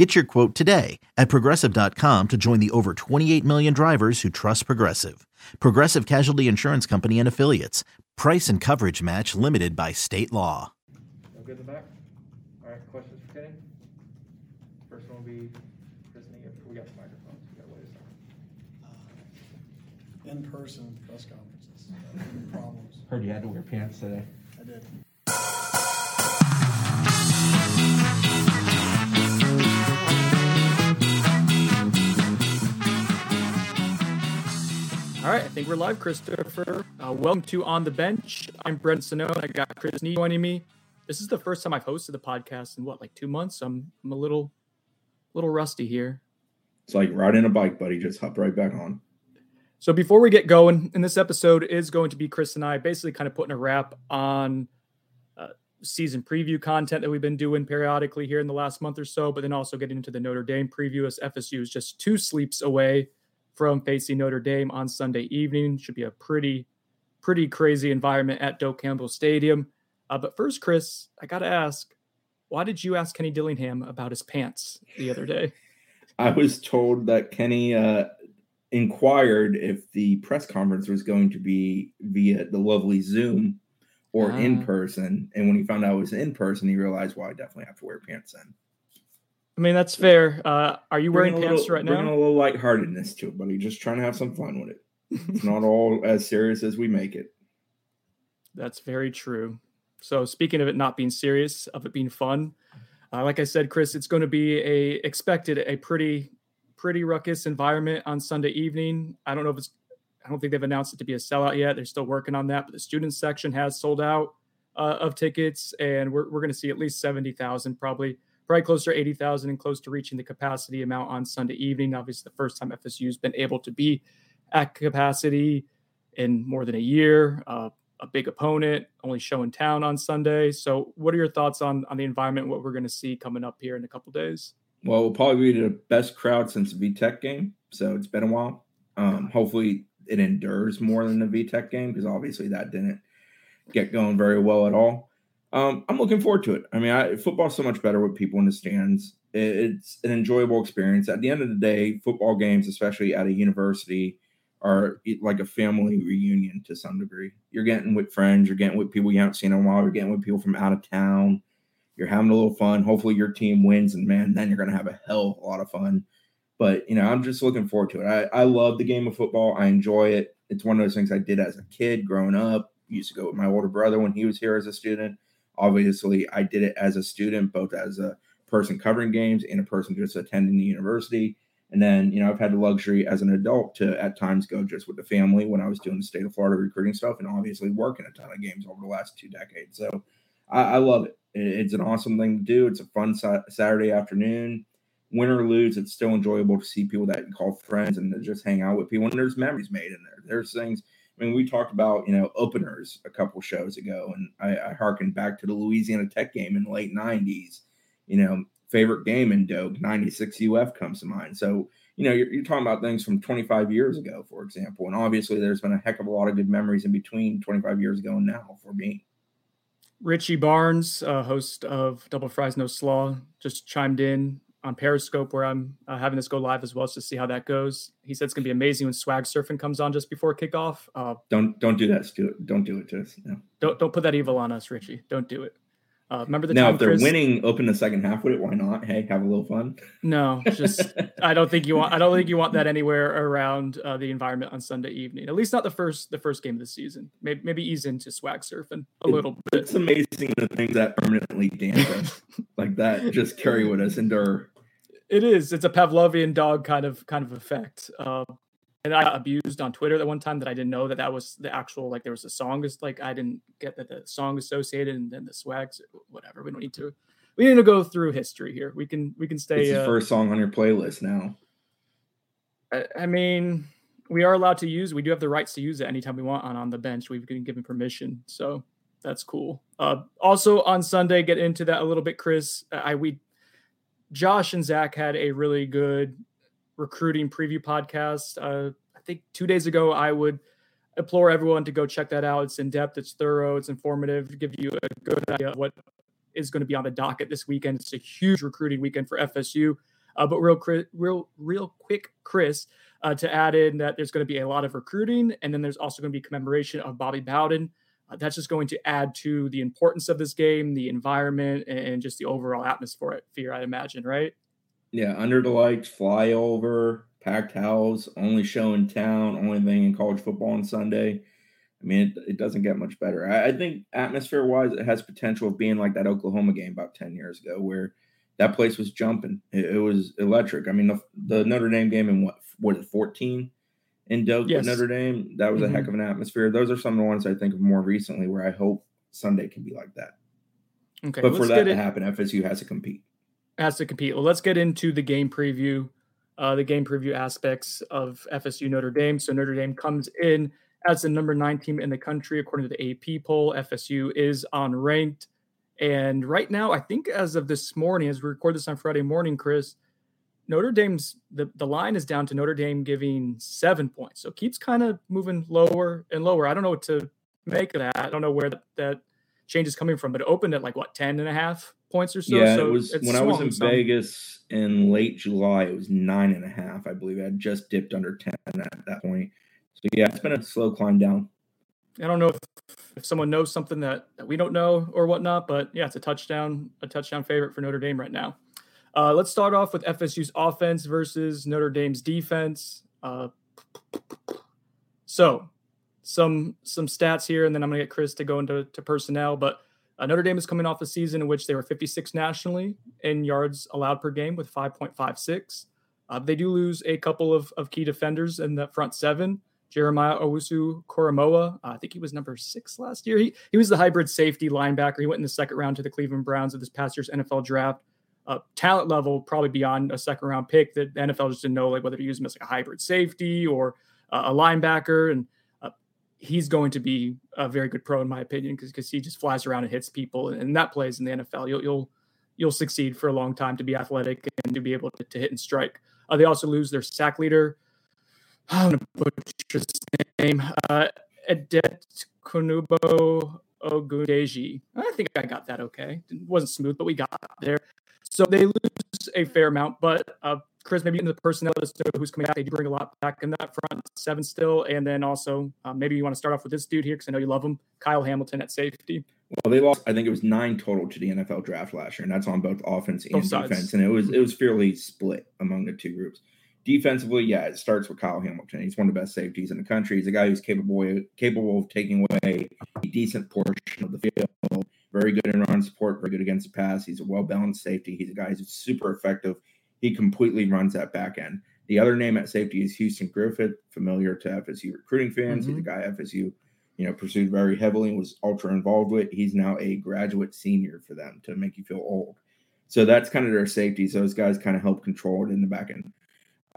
Get your quote today at progressive.com to join the over 28 million drivers who trust Progressive. Progressive Casualty Insurance Company and Affiliates. Price and coverage match limited by state law. No good in the back? All right, questions for Kenny? First one will be Chris We got the microphones. We got to wait a second. Uh, in-person press conferences. Problems. Heard you had to wear pants today. I did. All right, I think we're live, Christopher. Uh, welcome to On the Bench. I'm Brendan Sonnone. I got Chris Nee joining me. This is the first time I've hosted the podcast in what, like two months. I'm I'm a little, little rusty here. It's like riding a bike, buddy. Just hop right back on. So before we get going, and this episode is going to be Chris and I basically kind of putting a wrap on uh, season preview content that we've been doing periodically here in the last month or so, but then also getting into the Notre Dame preview as FSU is just two sleeps away from facing Notre Dame on Sunday evening. Should be a pretty, pretty crazy environment at Doak Campbell Stadium. Uh, but first, Chris, I got to ask, why did you ask Kenny Dillingham about his pants the other day? I was told that Kenny uh, inquired if the press conference was going to be via the lovely Zoom or Ah. in person. And when he found out it was in person, he realized, well, I definitely have to wear pants then. I mean, that's fair. Uh, are you wearing pants little, right now? bringing a little lightheartedness to it, buddy. Just trying to have some fun with it. It's not all as serious as we make it. That's very true. So speaking of it not being serious, of it being fun, uh, like I said, Chris, it's going to be a expected a pretty pretty ruckus environment on Sunday evening. I don't know if it's I don't think they've announced it to be a sellout yet. They're still working on that, but the student section has sold out uh, of tickets, and we're we're going to see at least seventy thousand, probably probably closer to eighty thousand, and close to reaching the capacity amount on Sunday evening. Obviously, the first time FSU's been able to be at capacity in more than a year. Uh, a big opponent, only show in town on Sunday. So, what are your thoughts on on the environment? What we're going to see coming up here in a couple days? Well, we'll probably be the best crowd since the VTech game. So it's been a while. Um, hopefully it endures more than the VTech game because obviously that didn't get going very well at all. Um, I'm looking forward to it. I mean, I, football's so much better with people in the stands. It, it's an enjoyable experience. At the end of the day, football games, especially at a university, are like a family reunion to some degree. You're getting with friends, you're getting with people you haven't seen in a while, you're getting with people from out of town. You're having a little fun. Hopefully, your team wins, and man, then you're going to have a hell of a lot of fun. But you know, I'm just looking forward to it. I, I love the game of football. I enjoy it. It's one of those things I did as a kid growing up. Used to go with my older brother when he was here as a student. Obviously, I did it as a student, both as a person covering games and a person just attending the university. And then, you know, I've had the luxury as an adult to at times go just with the family when I was doing the state of Florida recruiting stuff and obviously working a ton of games over the last two decades. So I, I love it. It- It's an awesome thing to do. It's a fun sa- Saturday afternoon. Win or lose, it's still enjoyable to see people that you call friends and just hang out with people. And there's memories made in there. There's things. I mean, we talked about you know openers a couple shows ago, and I, I harkened back to the Louisiana Tech game in the late '90s. You know, favorite game in Doak '96 UF comes to mind. So you know, you're, you're talking about things from 25 years ago, for example, and obviously there's been a heck of a lot of good memories in between 25 years ago and now for me. Richie Barnes, uh, host of Double Fries No Slaw, just chimed in on Periscope where I'm uh, having this go live as well just to see how that goes. He said it's going to be amazing when Swag Surfing comes on just before kickoff. Uh, Don't don't do that, Stuart. Don't do it to us. No. don't don't put that evil on us, Richie. Don't do it. Uh, remember the now, if they're Chris- winning, open the second half with it. Why not? Hey, have a little fun. No, just I don't think you want. I don't think you want that anywhere around uh, the environment on Sunday evening. At least not the first the first game of the season. Maybe maybe ease into swag surfing a It- little bit. It's amazing the things that permanently damp us like that just carry with us and are It is. It's a Pavlovian dog kind of kind of effect. Uh, and I got abused on Twitter that one time that I didn't know that that was the actual like there was a song is like I didn't get that the song associated and then the swags whatever. We don't need to. We need to go through history here. We can we can stay it's the Uh, first song on your playlist now. I, I mean, we are allowed to use. We do have the rights to use it anytime we want on on the bench. We've been given permission, so that's cool. Uh, also on Sunday, get into that a little bit, Chris. I we Josh and Zach had a really good recruiting preview podcast. Uh, I think two days ago. I would implore everyone to go check that out. It's in depth, it's thorough, it's informative, give you a good idea of what is going to be on the docket this weekend. It's a huge recruiting weekend for FSU. Uh, but real, real, real quick, Chris, uh, to add in that there's going to be a lot of recruiting, and then there's also going to be commemoration of Bobby Bowden. Uh, that's just going to add to the importance of this game, the environment, and just the overall atmosphere. I imagine, right? Yeah, under the lights, flyover, packed house, only show in town, only thing in college football on Sunday. I mean, it, it doesn't get much better. I, I think atmosphere wise, it has potential of being like that Oklahoma game about 10 years ago, where that place was jumping. It, it was electric. I mean, the, the, Notre Dame game in what, what is it, 14 in Doak yes. Notre Dame? That was mm-hmm. a heck mm-hmm. of an atmosphere. Those are some of the ones I think of more recently where I hope Sunday can be like that. Okay. But for that to happen, FSU has to compete. Has to compete. Well, let's get into the game preview uh, the game preview aspects of FSU Notre Dame. So Notre Dame comes in as the number nine team in the country according to the AP poll. FSU is unranked, and right now, I think as of this morning, as we record this on Friday morning, Chris, Notre Dame's the, the line is down to Notre Dame giving seven points. So it keeps kind of moving lower and lower. I don't know what to make of that. I don't know where that, that change is coming from, but it opened at like what 10 and a half points or so. Yeah, so it was when I was in some. Vegas in late July. It was nine and a half, I believe. I had just dipped under ten at that point. So yeah, it's been a slow climb down. I don't know if, if someone knows something that, that we don't know or whatnot, but yeah, it's a touchdown, a touchdown favorite for Notre Dame right now. Uh, let's start off with FSU's offense versus Notre Dame's defense. Uh, so, some some stats here, and then I'm gonna get Chris to go into to personnel. But uh, Notre Dame is coming off a season in which they were 56 nationally in yards allowed per game with 5.56. Uh, they do lose a couple of, of key defenders in the front seven. Jeremiah Owusu Koramoah, uh, I think he was number six last year. He, he was the hybrid safety linebacker. He went in the second round to the Cleveland Browns of this past year's NFL draft. Uh, talent level probably beyond a second round pick that the NFL just didn't know like whether to use him as like a hybrid safety or uh, a linebacker. And he's going to be a very good pro in my opinion because he just flies around and hits people and that plays in the NFL. You'll you'll you'll succeed for a long time to be athletic and to be able to, to hit and strike. Uh, they also lose their sack leader. I'm gonna butcher his name. Uh, Edet Konubo Ogundeji. I think I got that okay. It wasn't smooth, but we got there. So they lose a fair amount, but uh, Chris, maybe in the personnel know who's coming out. They do bring a lot back in that front seven still, and then also uh, maybe you want to start off with this dude here because I know you love him, Kyle Hamilton at safety. Well, they lost. I think it was nine total to the NFL draft last year, and that's on both offense and both defense. And it was it was fairly split among the two groups. Defensively, yeah, it starts with Kyle Hamilton. He's one of the best safeties in the country. He's a guy who's capable capable of taking away a decent portion of the field. Very good in run support, very good against the pass. He's a well balanced safety. He's a guy who's super effective he completely runs that back end. The other name at safety is Houston Griffith, familiar to FSU recruiting fans. Mm-hmm. He's a guy FSU, you know, pursued very heavily and was ultra involved with. He's now a graduate senior for them to make you feel old. So that's kind of their safety. So those guys kind of help control it in the back end.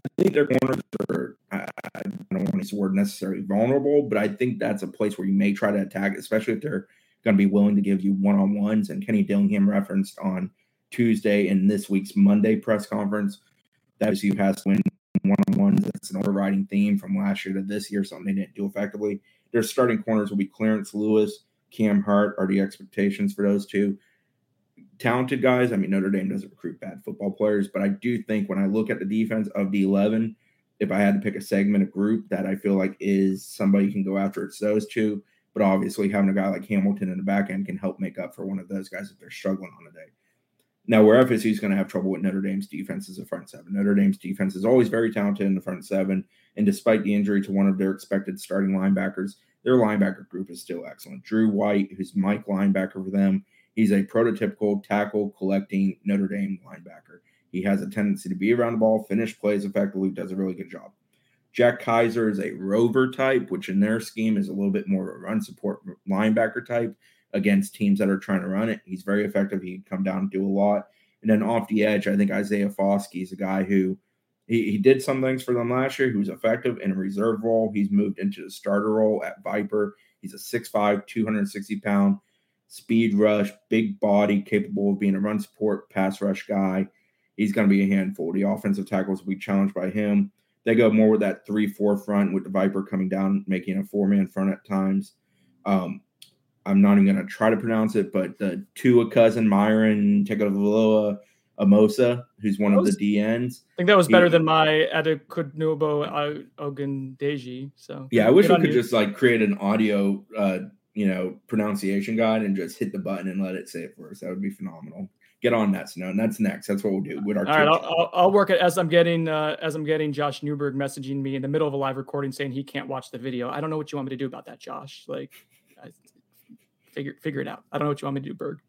I think their corners are, I, I don't want to use the word necessarily vulnerable, but I think that's a place where you may try to attack, especially if they're going to be willing to give you one on ones. And Kenny Dillingham referenced on Tuesday and this week's Monday press conference. That is, you has to win one on ones. That's an overriding theme from last year to this year, something they didn't do effectively. Their starting corners will be Clarence Lewis, Cam Hart are the expectations for those two. Talented guys. I mean, Notre Dame doesn't recruit bad football players, but I do think when I look at the defense of the 11, if I had to pick a segment, a group that I feel like is somebody can go after, it's those two. But obviously, having a guy like Hamilton in the back end can help make up for one of those guys if they're struggling on a day. Now, where FSU is going to have trouble with Notre Dame's defense is the front seven. Notre Dame's defense is always very talented in the front seven, and despite the injury to one of their expected starting linebackers, their linebacker group is still excellent. Drew White, who's Mike linebacker for them, he's a prototypical tackle collecting Notre Dame linebacker. He has a tendency to be around the ball, finish plays effectively, does a really good job. Jack Kiser is a rover type, which in their scheme is a little bit more of a run support linebacker type against teams that are trying to run it. He's very effective. He can come down and do a lot. And then off the edge, I think Isaiah Foskey is a guy who he, he did some things for them last year. He was effective in a reserve role. He's moved into the starter role at Viper. He's a 6'5, 260 pound speed rush, big body, capable of being a run support, pass rush guy. He's going to be a handful. The offensive tackles will be challenged by him. They go more with that 3 4 front with the Viper coming down, making a four man front at times. Um, I'm not even going to try to pronounce it, but the Tua cousin, Myron Tagovailoa Amosa, who's one was, of the DNs. I think that was better he, than my Adekudnubo Ogundeji. So yeah, I wish we could you. just like create an audio, uh, you know, pronunciation guide and just hit the button and let it say it for us. That would be phenomenal. Get on that, Snow. And that's next. That's what we'll do with our. All right, I'll, I'll, I'll, work it as I'm getting uh, as I'm getting Josh Newberg messaging me in the middle of a live recording saying he can't watch the video. I don't know what you want me to do about that, Josh. Like, I, figure figure it out. I don't know what you want me to do, Berg.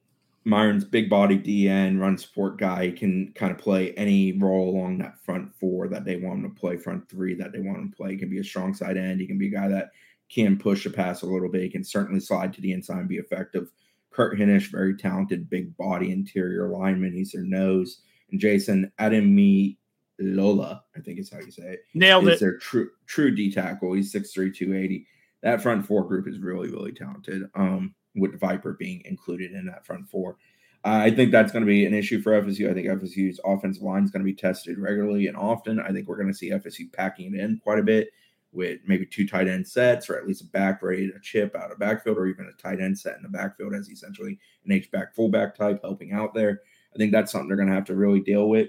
Myron's big body DN, run support guy, can kind of play any role along that front four that they want him to play, front three that they want him to play. He can be a strong side end. He can be a guy that can push a pass a little bit. He can certainly slide to the inside and be effective. Kurt Hinish, very talented, big body interior lineman. He's their nose. And Jason Ademi Lola, I think is how you say it. Nailed is it. their true true D tackle. He's 6'3, 280. That front four group is really, really talented. Um, with Viper being included in that front four. I think that's going to be an issue for FSU. I think FSU's offensive line is going to be tested regularly and often. I think we're going to see FSU packing it in quite a bit with maybe two tight end sets or at least a back ready to chip out of backfield or even a tight end set in the backfield as essentially an H back fullback type helping out there. I think that's something they're going to have to really deal with.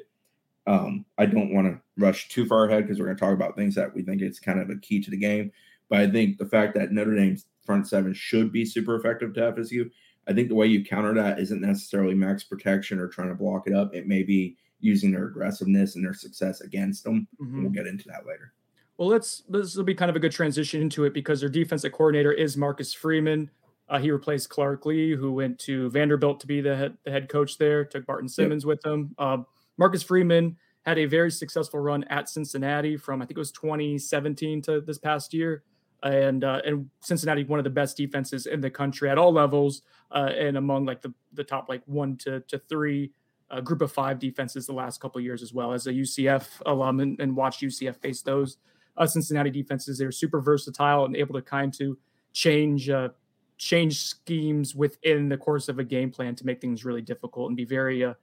Um, I don't want to rush too far ahead because we're going to talk about things that we think is kind of a key to the game. But I think the fact that Notre Dame's front seven should be super effective to FSU. I think the way you counter that isn't necessarily max protection or trying to block it up. It may be using their aggressiveness and their success against them. Mm-hmm. We'll get into that later. Well, let's this will be kind of a good transition into it because their defensive coordinator is Marcus Freeman. Uh, he replaced Clark Lea, who went to Vanderbilt to be the head, the head coach there. Took Barton Simmons yep. with him. Uh, Marcus Freeman had a very successful run at Cincinnati from I think it was 2017 to this past year and uh, and Cincinnati one of the best defenses in the country at all levels uh, and among like the the top like one to to three uh, group of five defenses the last couple years as well. As a UCF alum and, and watched UCF face those uh, Cincinnati defenses they're super versatile and able to kind to change uh, change schemes within the course of a game plan to make things really difficult and be very uh,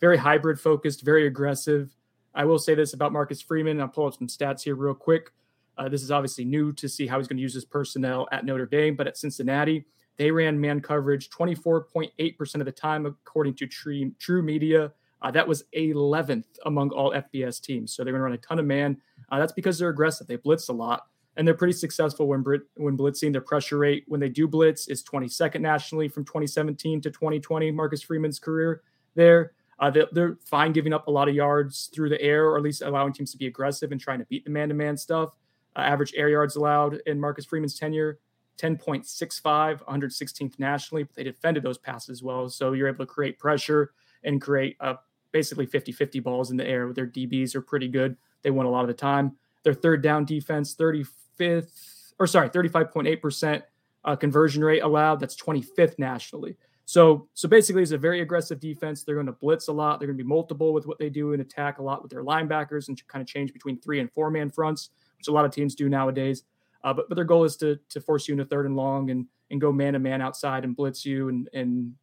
very hybrid focused very aggressive. I will say this about Marcus Freeman I'll pull up some stats here real quick uh, this is obviously new to see how he's going to use his personnel at Notre Dame, but at Cincinnati, they ran man coverage 24.8% of the time, according to True, TruMedia. Uh, that was 11th among all FBS teams. So they're going to run a ton of man. Uh, that's because they're aggressive. They blitz a lot, and they're pretty successful when when blitzing. Their pressure rate when they do blitz is 22nd nationally from 2017 to 2020. Marcus Freeman's career there. Uh, they're, they're, fine giving up a lot of yards through the air, or at least allowing teams to be aggressive and trying to beat the man-to-man stuff. Uh, average air yards allowed in Marcus Freeman's tenure, 10.65, 116th nationally. But they defended those passes well. So you're able to create pressure and create uh, basically 50 50 balls in the air. With their DBs are pretty good. They won a lot of the time. Their third down defense, 35th, or sorry, 35.8% uh, conversion rate allowed. That's 25th nationally. So, so basically, it's a very aggressive defense. They're going to blitz a lot. They're going to be multiple with what they do and attack a lot with their linebackers and kind of change between three and four man fronts which a lot of teams do nowadays. Uh, but but their goal is to to force you into third and long and and go man to man outside and blitz you and and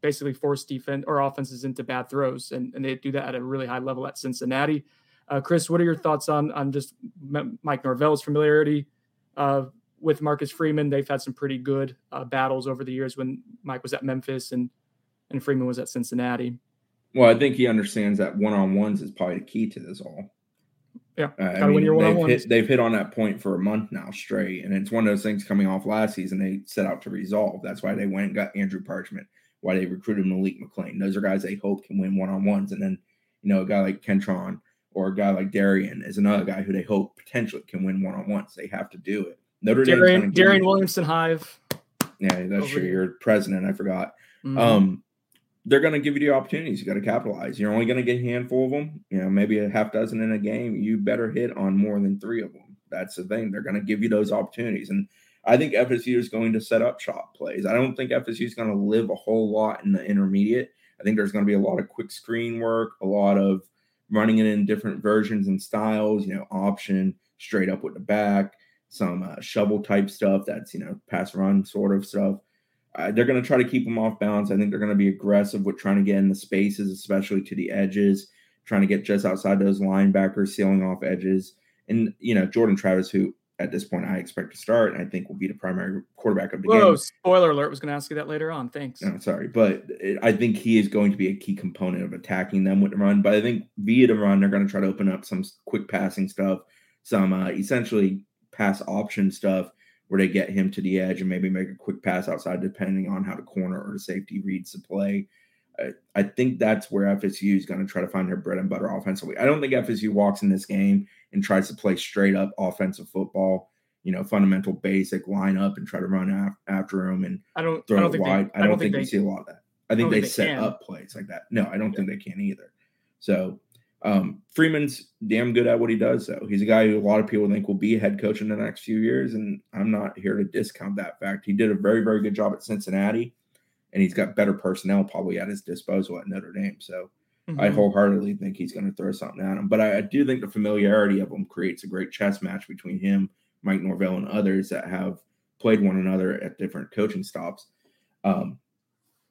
basically force defense or offenses into bad throws. And and they do that at a really high level at Cincinnati. Uh, Chris, what are your thoughts on on just Mike Norvell's familiarity uh, with Marcus Freeman? They've had some pretty good uh, battles over the years when Mike was at Memphis and and Freeman was at Cincinnati. Well, I think he understands that one on ones is probably the key to this all. Yeah, uh, I mean, they've hit, they've hit on that point for a month now straight, and it's one of those things coming off last season. They set out to resolve. That's why they went and got Andrew Parchment. Why they recruited Malik McClain. Those are guys they hope can win one on ones, and then you know a guy like Kentron or a guy like Darian is another guy who they hope potentially can win one on ones. They have to do it. Notre Darian, Darian Williamson Hive. Yeah, that's true. Your president, I forgot. Mm-hmm. Um, they're going to give you the opportunities. You got to capitalize. You're only going to get a handful of them. You know, maybe a half dozen in a game. You better hit on more than three of them. That's the thing. They're going to give you those opportunities, and I think FSU is going to set up shot plays. I don't think FSU is going to live a whole lot in the intermediate. I think there's going to be a lot of quick screen work, a lot of running it in different versions and styles, you know, option, straight up with the back, some uh, shovel type stuff that's, you know, pass run sort of stuff. Uh, they're going to try to keep them off balance. I think they're going to be aggressive with trying to get in the spaces, especially to the edges, trying to get just outside those linebackers, sealing off edges. And, you know, Jordan Travis, who at this point I expect to start, I think will be the primary quarterback of the Whoa, game. spoiler alert. Was going to ask you that later on. Thanks. No, sorry, but it, I think he is going to be a key component of attacking them with the run. But I think via the run, they're going to try to open up some quick passing stuff, some uh, essentially pass option stuff where they get him to the edge and maybe make a quick pass outside, depending on how the corner or the safety reads the play. I, I think that's where FSU is going to try to find their bread and butter offensively. I don't think FSU walks in this game and tries to play straight up offensive football, you know, fundamental basic lineup and try to run af- after him and I don't. throw I don't it think wide. They, I don't, think, think, you see a lot of that. I think don't they think they set can. up plays like that. No, I don't think they can either. So um, Freeman's damn good at what he does, though. He's a guy who a lot of people think will be a head coach in the next few years, and I'm not here to discount that fact. He did a very, very good job at Cincinnati, and he's got better personnel probably at his disposal at Notre Dame. So I Mhm. wholeheartedly think he's going to throw something at him. But I, I do think the familiarity of him creates a great chess match between him, Mike Norvell, and others that have played one another at different coaching stops. Um,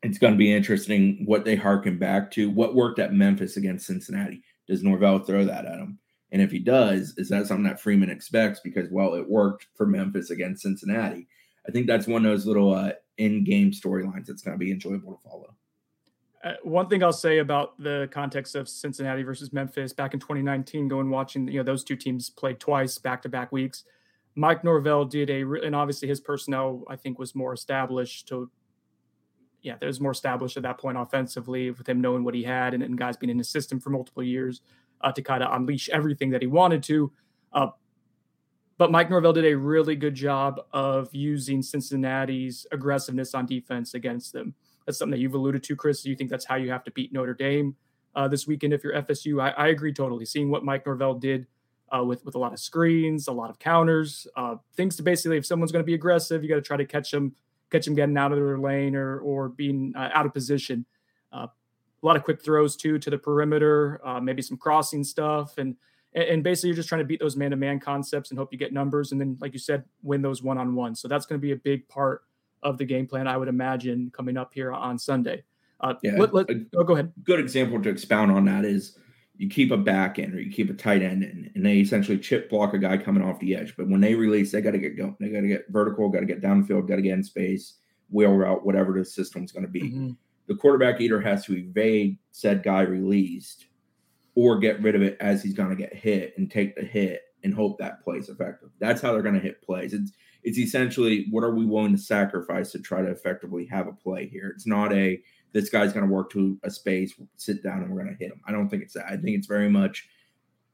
it's going to be interesting what they harken back to. What worked at Memphis against Cincinnati? Does Norvell throw that at him? And if he does, is that something that Freeman expects? Because well, it worked for Memphis against Cincinnati. I think that's one of those little uh, in-game storylines that's going to be enjoyable to follow. Uh, one thing I'll say about the context of Cincinnati versus Memphis back in 2019, going watching, you know, those two teams played twice back to back weeks. Mike Norvell did a, and obviously his personnel, I think, was more established to, yeah, there was more established at that point offensively with him knowing what he had and, and guys being in his system for multiple years uh, to kind of unleash everything that he wanted to. Uh, but Mike Norvell did a really good job of using Cincinnati's aggressiveness on defense against them that's something that you've alluded to, Chris. You think that's how you have to beat Notre Dame uh, this weekend if you're FSU? I, I, agree totally. Seeing what Mike Norvell did uh, with with a lot of screens, a lot of counters, uh, things to basically if someone's going to be aggressive, you got to try to catch them, catch them getting out of their lane or or being uh, out of position. Uh, a lot of quick throws too to the perimeter, uh, maybe some crossing stuff, and and basically you're just trying to beat those man to man concepts and hope you get numbers, and then like you said, win those one on one. So that's going to be a big part of the game plan, I would imagine, coming up here on Sunday. Uh, Yeah, let, let, oh, go ahead. good example to expound on that is you keep a back end or you keep a tight end in, and they essentially chip block a guy coming off the edge. But when they release, they got to get going. They got to get vertical, got to get downfield, got to get in space, wheel route, whatever the system's going to be. Mhm. The quarterback either has to evade said guy released or get rid of it as he's going to get hit and take the hit and hope that plays effective. That's how they're going to hit plays. It's it's essentially what are we willing to sacrifice to try to effectively have a play here. It's not a this guy's going to work to a space, sit down, and we're going to hit him. I don't think it's that. I think it's very much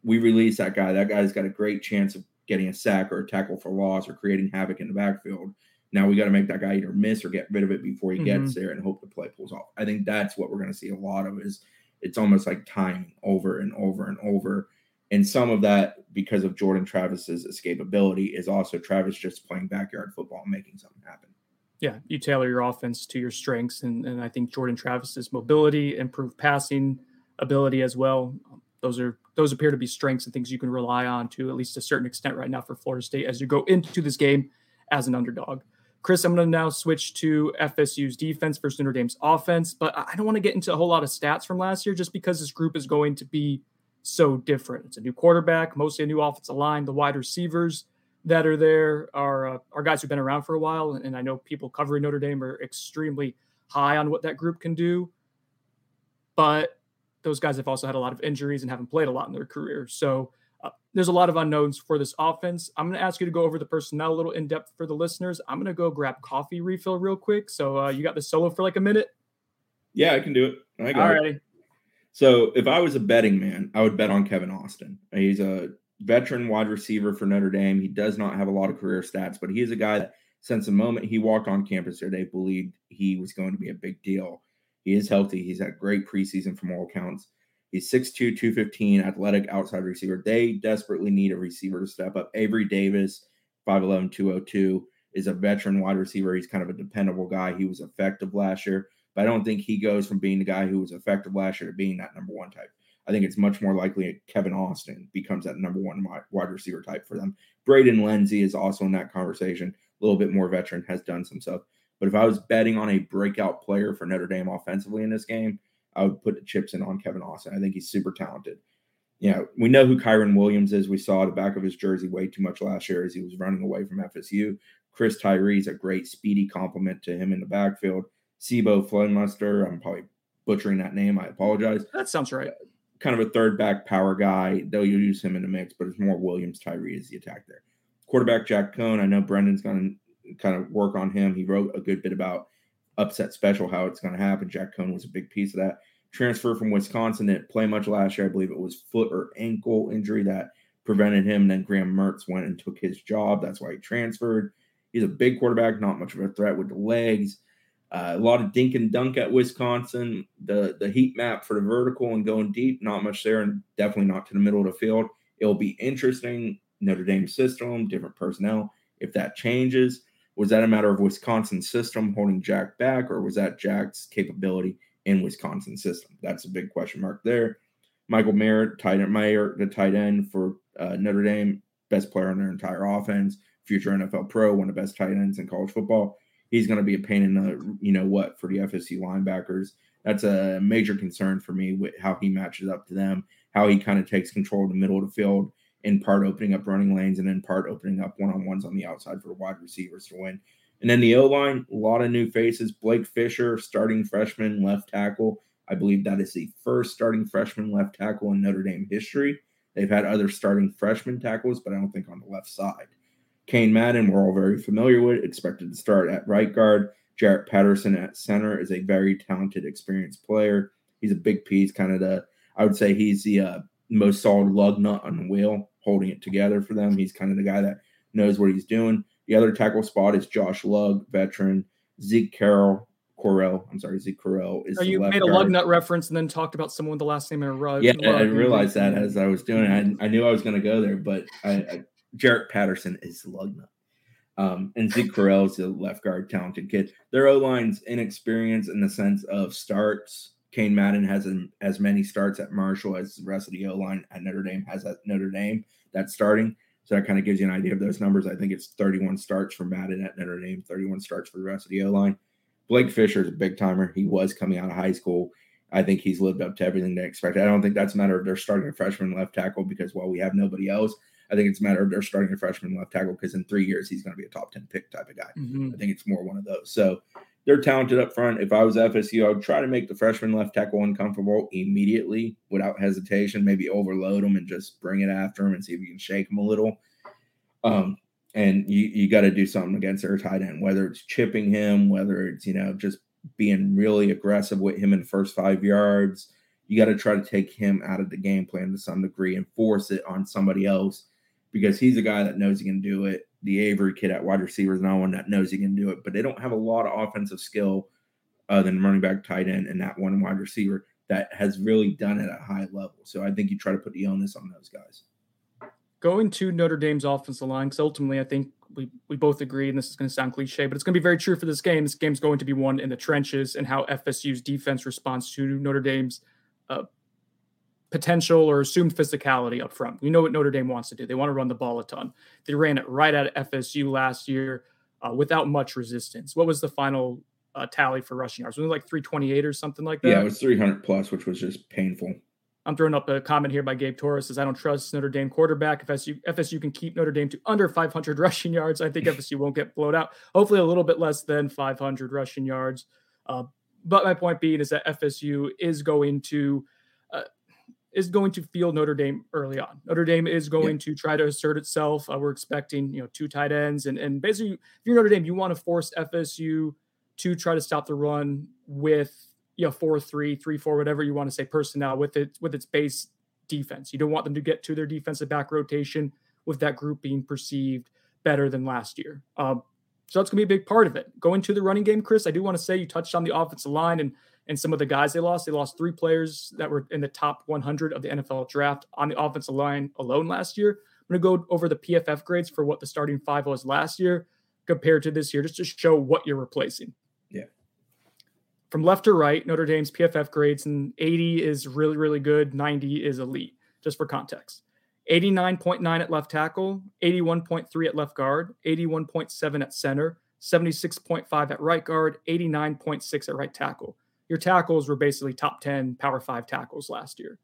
we release that guy. That guy's got a great chance of getting a sack or a tackle for loss or creating havoc in the backfield. Now we got to make that guy either miss or get rid of it before he gets mm-hmm. there and hope the play pulls off. I think that's what we're going to see a lot of is it's almost like timing over and over and over. And some of that, because of Jordan Travis's escapability, is also Travis just playing backyard football and making something happen. Yeah, you tailor your offense to your strengths, and, and I think Jordan Travis's mobility, improved passing ability as well. Um, those are those appear to be strengths and things you can rely on to at least a certain extent right now for Florida State as you go into this game as an underdog. Chris, I'm going to now switch to FSU's defense versus Notre Dame's offense, but I don't want to get into a whole lot of stats from last year just because this group is going to be so different. It's a new quarterback, mostly a new offensive line. The wide receivers that are there are uh, are guys who've been around for a while, and, and I know people covering Notre Dame are extremely high on what that group can do. But those guys have also had a lot of injuries and haven't played a lot in their career. So uh, there's a lot of unknowns for this offense. I'm going to ask you to go over the personnel a little in depth for the listeners. I'm going to go grab coffee refill real quick. So uh, you got the solo for like a minute. Yeah, I can do it. I got it. So if I was a betting man, I would bet on Kevin Austin. He's a veteran wide receiver for Notre Dame. He does not have a lot of career stats, but he is a guy that since the moment he walked on campus there, they believed he was going to be a big deal. He is healthy. He's had great preseason from all accounts. He's 6'2, 215, athletic outside receiver. They desperately need a receiver to step up. Avery Davis, 5'11, 202, is a veteran wide receiver. He's kind of a dependable guy. He was effective last year, but I don't think he goes from being the guy who was effective last year to being that number one type. I think it's much more likely Kevin Austin becomes that number one wide receiver type for them. Braden Lenzy is also in that conversation, a little bit more veteran, has done some stuff. But if I was betting on a breakout player for Notre Dame offensively in this game, I would put the chips in on Kevin Austin. I think he's super talented. You know, we know who Kyren Williams is. We saw the back of his jersey way too much last year as he was running away from FSU. Chris Tyree is a great speedy complement to him in the backfield. C'Bo Flemister, I'm probably butchering that name. I apologize. That sounds right. Kind of a third back power guy. They'll use him in the mix, but it's more Williams Tyree as the attack there. Quarterback Jack Coan. I know Brendan's going to kind of work on him. He wrote a good bit about upset special, how it's going to happen. Jack Coan was a big piece of that. Transfer from Wisconsin didn't play much last year. I believe it was foot or ankle injury that prevented him. Then Graham Mertz went and took his job. That's why he transferred. He's a big quarterback, not much of a threat with the legs. Uh, a lot of dink and dunk at Wisconsin. The the heat map for the vertical and going deep, not much there, and definitely not to the middle of the field. It'll be interesting. Notre Dame system, different personnel. If that changes, was that a matter of Wisconsin system holding Jack back, or was that Jack's capability in Wisconsin system? That's a big question mark there. Michael Mayer, tight end, the tight end for uh, Notre Dame, best player on their entire offense future NFL pro, one of the best tight ends in college football. He's going to be a pain in the, you know what, for the FSU linebackers. That's a major concern for me with how he matches up to them, how he kind of takes control of the middle of the field, in part opening up running lanes and in part opening up one on ones on the outside for wide receivers to win. And then the O line, a lot of new faces. Blake Fisher, starting freshman left tackle. I believe that is the first starting freshman left tackle in Notre Dame history. They've had other starting freshman tackles, but I don't think on the left side. Cain Madden, we're all very familiar with, expected to start at right guard. Jarrett Patterson at center is a very talented, experienced player. He's a big piece, kind of the, I would say he's the uh, most solid lug nut on the wheel, holding it together for them. He's kind of the guy that knows what he's doing. The other tackle spot is Josh Lugg, veteran. Zeke Carroll, Correll. I'm sorry, Zeke Correll is. Oh, you made a lug nut reference and then talked about someone with the last name in a rug. Yeah, I realized that as I was doing it. I, I knew I was going to go there, but I, I Jarrett Patterson is the lug nut. Um, and Zeke Correll is a left guard, talented kid. Their O line's inexperienced in the sense of starts. Cain Madden has an, as many starts at Marshall as the rest of the O line at Notre Dame has at Notre Dame that's starting. So that kind of gives you an idea of those numbers. I think it's 31 starts for Madden at Notre Dame, 31 starts for the rest of the O line. Blake Fisher is a big timer. He was coming out of high school. I think he's lived up to everything they expected. I don't think that's a matter of they're starting a freshman left tackle because, while we have nobody else. I think it's a matter of they're starting a freshman left tackle because in three years he's going to be a top 10 pick type of guy. Mm-hmm. I think it's more one of those. So they're talented up front. If I was FSU, I would try to make the freshman left tackle uncomfortable immediately without hesitation, maybe overload him and just bring it after him and see if you can shake him a little. Um, and you, you got to do something against their tight end, whether it's chipping him, whether it's, you know, just being really aggressive with him in the first five yards. You got to try to take him out of the game plan to some degree and force it on somebody else because he's a guy that knows he can do it. The Avery kid at wide receiver is not one that knows he can do it, but they don't have a lot of offensive skill other than running back, tight end, and that one wide receiver that has really done it at a high level. So I think you try to put the onus on those guys. Going to Notre Dame's offensive line, because ultimately I think we, we both agree, and this is going to sound cliche, but it's going to be very true for this game. This game's going to be won in the trenches and how FSU's defense responds to Notre Dame's uh, potential or assumed physicality up front. We know what Notre Dame wants to do. They want to run the ball a ton. They ran it right at FSU last year uh, without much resistance. What was the final uh, tally for rushing yards? Was it like 328 or something like that? Yeah, it was 300 plus, which was just painful. I'm throwing up a comment here by Gabe Torres says I don't trust Notre Dame quarterback. If FSU, FSU can keep Notre Dame to under 500 rushing yards, I think FSU won't get blown out. Hopefully, a little bit less than 500 rushing yards. Uh, but my point being is that FSU is going to is going to feel Notre Dame early on. Notre Dame is going to try to assert itself. Uh, we're expecting, you know, two tight ends, and and basically, if you're Notre Dame, you want to force FSU to try to stop the run with you know four three three four whatever you want to say personnel with it with its base defense. You don't want them to get to their defensive back rotation with that group being perceived better than last year. Um, so that's going to be a big part of it. Going to the running game, Chris, I do want to say you touched on the offensive line and and some of the guys they lost. They lost three players that were in the top 100 of the NFL draft on the offensive line alone last year. I'm going to go over the PFF grades for what the starting five was last year compared to this year, just to show what you're replacing. Yeah. from left to right, Notre Dame's PFF grades and 80 is really, really good, 90 is elite, just for context. 89.9 at left tackle, 81.3 at left guard, 81.7 at center, 76.5 at right guard, 89.6 at right tackle. Your tackles were basically top 10 Power 5 tackles last year.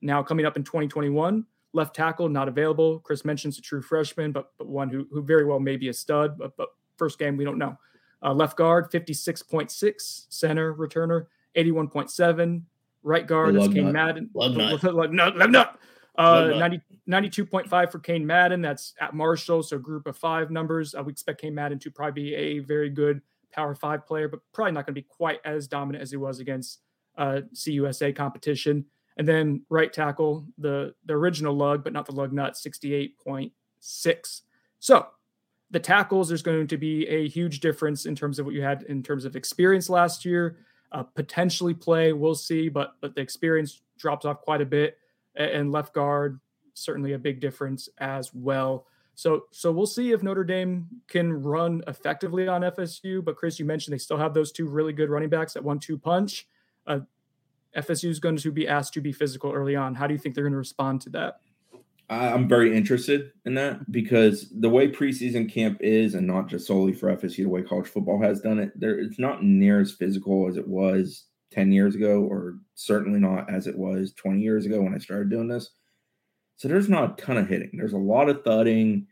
Now, coming up in 2021, left tackle not available. Chris mentions a true freshman, but, but one who, who very well may be a stud, but, but first game, we don't know. Uh, left guard, 56.6, center returner, 81.7, right guard, that's Cain Madden. Love nut. Love nut. Love nut. Uh, 90, 92.5 for Cain Madden. That's at Marshall. So group of five numbers. Uh, we expect Cain Madden to probably be a very good power five player, but probably not going to be quite as dominant as he was against uh, CUSA competition. And then right tackle, the, the original lug, but not the lug nut, 68.6. So the tackles, there's going to be a huge difference in terms of what you had in terms of experience last year. Uh, potentially play, we'll see, but but the experience drops off quite a bit and left guard certainly a big difference as well. So so we'll see if Notre Dame can run effectively on FSU. But Chris, you mentioned they still have those two really good running backs that one-two punch. Uh, FSU is going to be asked to be physical early on. How do you think they're going to respond to that? I'm very interested in that because the way preseason camp is, and not just solely for FSU, the way college football has done it, there it's not near as physical as it was 10 years ago, or certainly not as it was 20 years ago when I started doing this. So there's not a ton of hitting. There's a lot of thudding,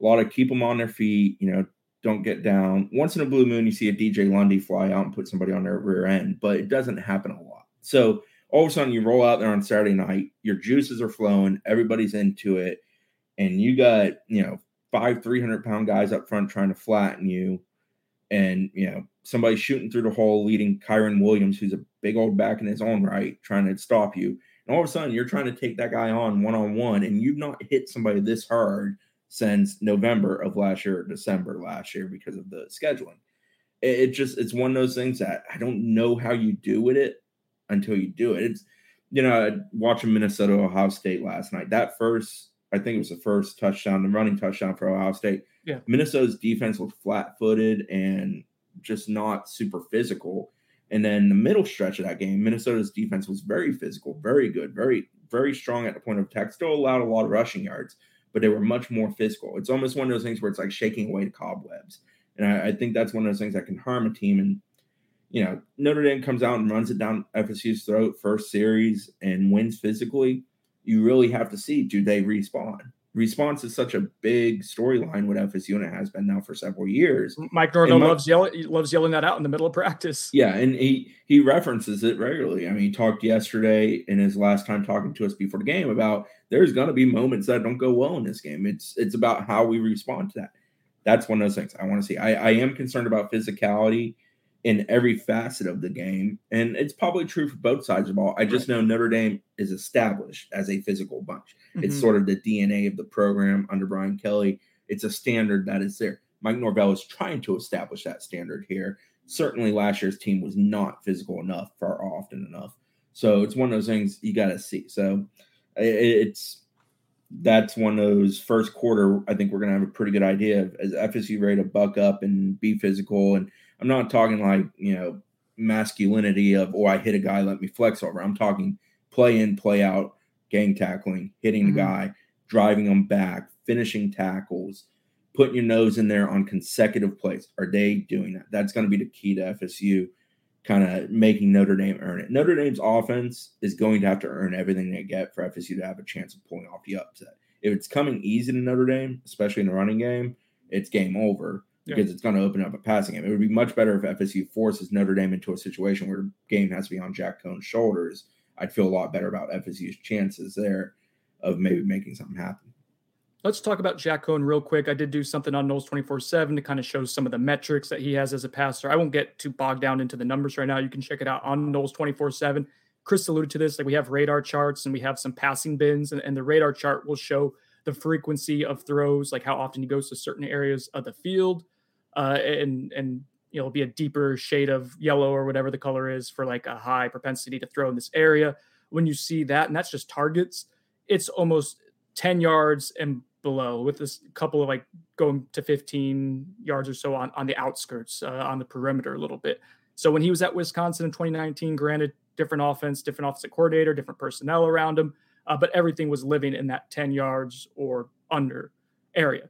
a lot of keep them on their feet, you know, don't get down. Once in a blue moon, you see a DJ Lundy fly out and put somebody on their rear end, but it doesn't happen a lot. So all of a sudden, you roll out there on Saturday night, your juices are flowing, everybody's into it, and you got, you know, five, 300 pound guys up front trying to flatten you and you know somebody shooting through the hole, leading Kyren Williams, who's a big old back in his own right, trying to stop you. And all of a sudden, you're trying to take that guy on one on one, and you've not hit somebody this hard since November of last year or December last year because of the scheduling. It, it just it's one of those things that I don't know how you do with it until you do it. It's you know watching Minnesota Ohio State last night. That first, I think it was the first touchdown, the running touchdown for Ohio State yeah. Minnesota's defense was flat footed and just not super physical. And then the middle stretch of that game, Minnesota's defense was very physical, very good, very, very strong at the point of attack. Still allowed a lot of rushing yards, but they were much more physical. It's almost one of those things where it's like shaking away the cobwebs. And I, I think that's one of those things that can harm a team. And, you know, Notre Dame comes out and runs it down FSU's throat first series and wins physically. You really have to see do they respawn? Response is such a big storyline with FSU and it has been now for several years. Mike Norvell loves yelling loves yelling that out in the middle of practice. Yeah, and he he references it regularly. I mean, he talked yesterday in his last time talking to us before the game about there's going to be moments that don't go well in this game. It's it's about how we respond to that. That's one of those things I want to see. I, I am concerned about physicality in every facet of the game. And it's probably true for both sides of the ball. I just know Notre Dame is established as a physical bunch. Mm-hmm. It's sort of the DNA of the program under Brian Kelly. It's a standard that is there. Mike Norvell is trying to establish that standard here. Certainly, last year's team was not physical enough far often enough. So it's one of those things you got to see. So it's that's one of those first quarter. I think we're going to have a pretty good idea of as FSU ready to buck up and be physical and I'm not talking like, you know, masculinity of, oh, I hit a guy, let me flex over. I'm talking play in, play out, gang tackling, hitting mm-hmm. the guy, driving them back, finishing tackles, putting your nose in there on consecutive plays. Are they doing that? That's going to be the key to FSU kind of making Notre Dame earn it. Notre Dame's offense is going to have to earn everything they get for FSU to have a chance of pulling off the upset. If it's coming easy to Notre Dame, especially in the running game, it's game over because it's going to open up a passing game. It would be much better if FSU forces Notre Dame into a situation where the game has to be on Jack Coan's shoulders. I'd feel a lot better about FSU's chances there of maybe making something happen. Let's talk about Jack Coan real quick. I did do something on Noles 24 7 to kind of show some of the metrics that he has as a passer. I won't get too bogged down into the numbers right now. You can check it out on Noles 24 7. Chris alluded to this. Like we have radar charts and we have some passing bins, and, and the radar chart will show the frequency of throws, like how often he goes to certain areas of the field uh, and and it'll be a deeper shade of yellow or whatever the color is for like a high propensity to throw in this area. When you see that, and that's just targets, it's almost 10 yards and below with this couple of like going to 15 yards or so on, on the outskirts, uh, on the perimeter a little bit. So when he was at Wisconsin in 2019, granted, different offense, different offensive coordinator, different personnel around him, uh, but everything was living in that 10 yards or under area.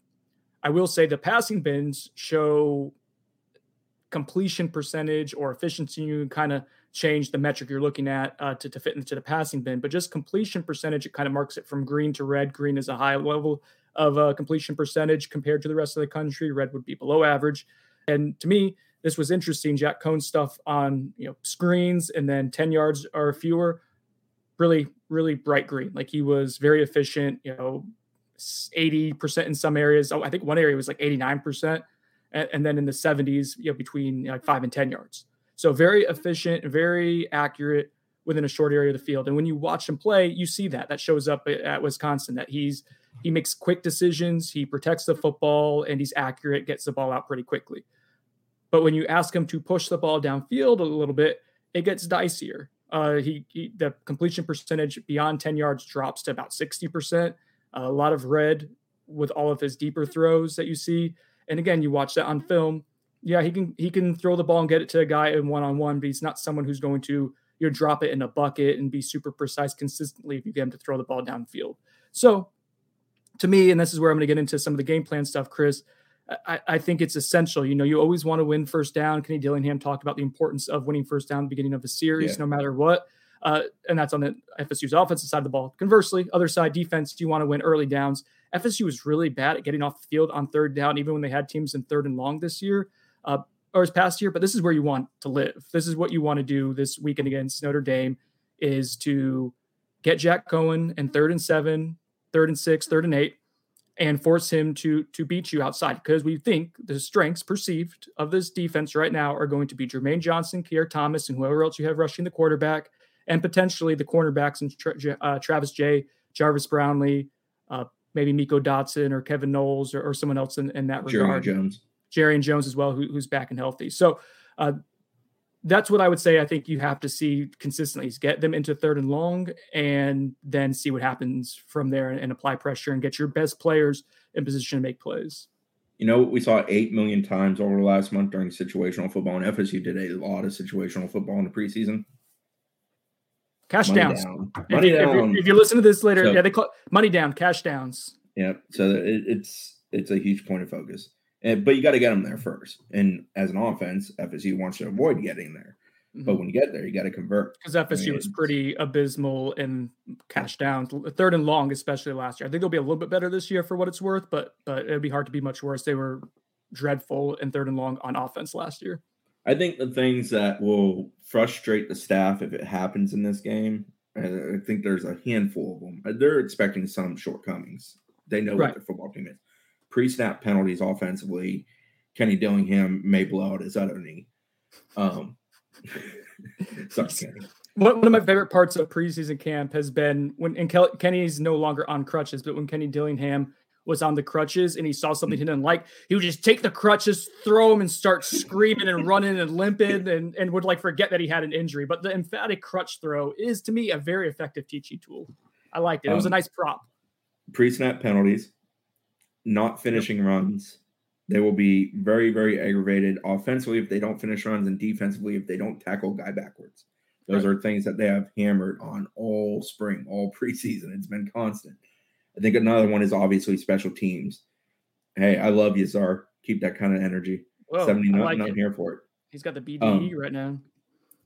I will say the passing bins show completion percentage or efficiency. You can kind of change the metric you're looking at uh, to, to fit into the passing bin, but just completion percentage, it kind of marks it from green to red. Green is a high level of uh, completion percentage compared to the rest of the country. Red would be below average. And to me, this was interesting. Jack Coan stuff on you know screens and then 10 yards or fewer, really, really bright green. Like he was very efficient, you know, 80% in some areas. Oh, I think one area was like 89%. And, then in the 70s, you know, between like five and 10 yards. So very efficient, very accurate within a short area of the field. And when you watch him play, you see that. That shows up at Wisconsin that he's he makes quick decisions, he protects the football, and he's accurate, gets the ball out pretty quickly. But when you ask him to push the ball downfield a little bit, it gets dicier. Uh, he, he, the completion percentage beyond 10 yards drops to about 60%. Uh, a lot of red with all of his deeper mm-hmm. throws that you see. And again, you watch that on mm-hmm. film. Yeah, he can he can throw the ball and get it to a guy in one on one, but he's not someone who's going to you know drop it in a bucket and be super precise consistently if you get him to throw the ball downfield. So to me, and this is where I'm going to get into some of the game plan stuff, Chris. I, I, think it's essential. You know, you always want to win first down. Kenny Dillingham talked about the importance of winning first down at the beginning of a series, yeah. no matter what. Uh, and that's on the FSU's offensive side of the ball. Conversely, other side defense, do you want to win early downs. FSU was really bad at getting off the field on third down, even when they had teams in third and long this year uh, or this past year. But this is where you want to live. This is what you want to do this weekend against Notre Dame is to get Jack Coan in third and seven, third and six, third and eight, and force him to to beat you outside because we think the strengths perceived of this defense right now are going to be Jermaine Johnson, Keir Thomas, and whoever else you have rushing the quarterback, and potentially the cornerbacks and tra- uh, Travis Jay, Jarvis Brownlee, uh, maybe Meiko Dotson or Kevin Knowles or, or someone else in, in that regard. Jerry Jones, Jarrian Jones as well, who, who's back and healthy. So. Uh, that's what I would say. I think you have to see consistently is get them into third and long and then see what happens from there and, and apply pressure and get your best players in position to make plays. You know, we saw 8 million times over the last month during situational football, and FSU did a lot of situational football in the preseason. Cash money downs. Down. Money if, down. If, if, you listen to this later, so, yeah, they call money down, cash downs. Yeah, so it, it's it's a huge point of focus. And, but you got to get them there first. And as an offense, FSU wants to avoid getting there. Mm-hmm. But when you get there, you got to convert. Because FSU I mean, was pretty abysmal in cash downs, third and long, especially last year. I think they'll be a little bit better this year for what it's worth, but but it'd be hard to be much worse. They were dreadful in third and long on offense last year. I think the things that will frustrate the staff if it happens in this game, I think there's a handful of them. They're expecting some shortcomings. They know right. what their football team is pre-snap penalties offensively, Kenny Dillingham may blow out his other knee. Um, sorry, Kenny. One of my favorite parts of preseason camp has been when and Kenny's no longer on crutches, but when Kenny Dillingham was on the crutches and he saw something he didn't like, he would just take the crutches, throw them, and start screaming and running and limping and, and would like forget that he had an injury. But the emphatic crutch throw is to me a very effective teaching tool. I liked it. It was a um, nice prop. Pre-snap penalties not finishing runs. They will be very, very aggravated offensively if they don't finish runs and defensively if they don't tackle guy backwards. Those right. are things that they have hammered on all spring, all preseason. It's been constant. I think another one is obviously special teams. Hey, I love you, Czar. Keep that kind of energy. Whoa, 70 like I'm here for it. He's got the BDE um, right now.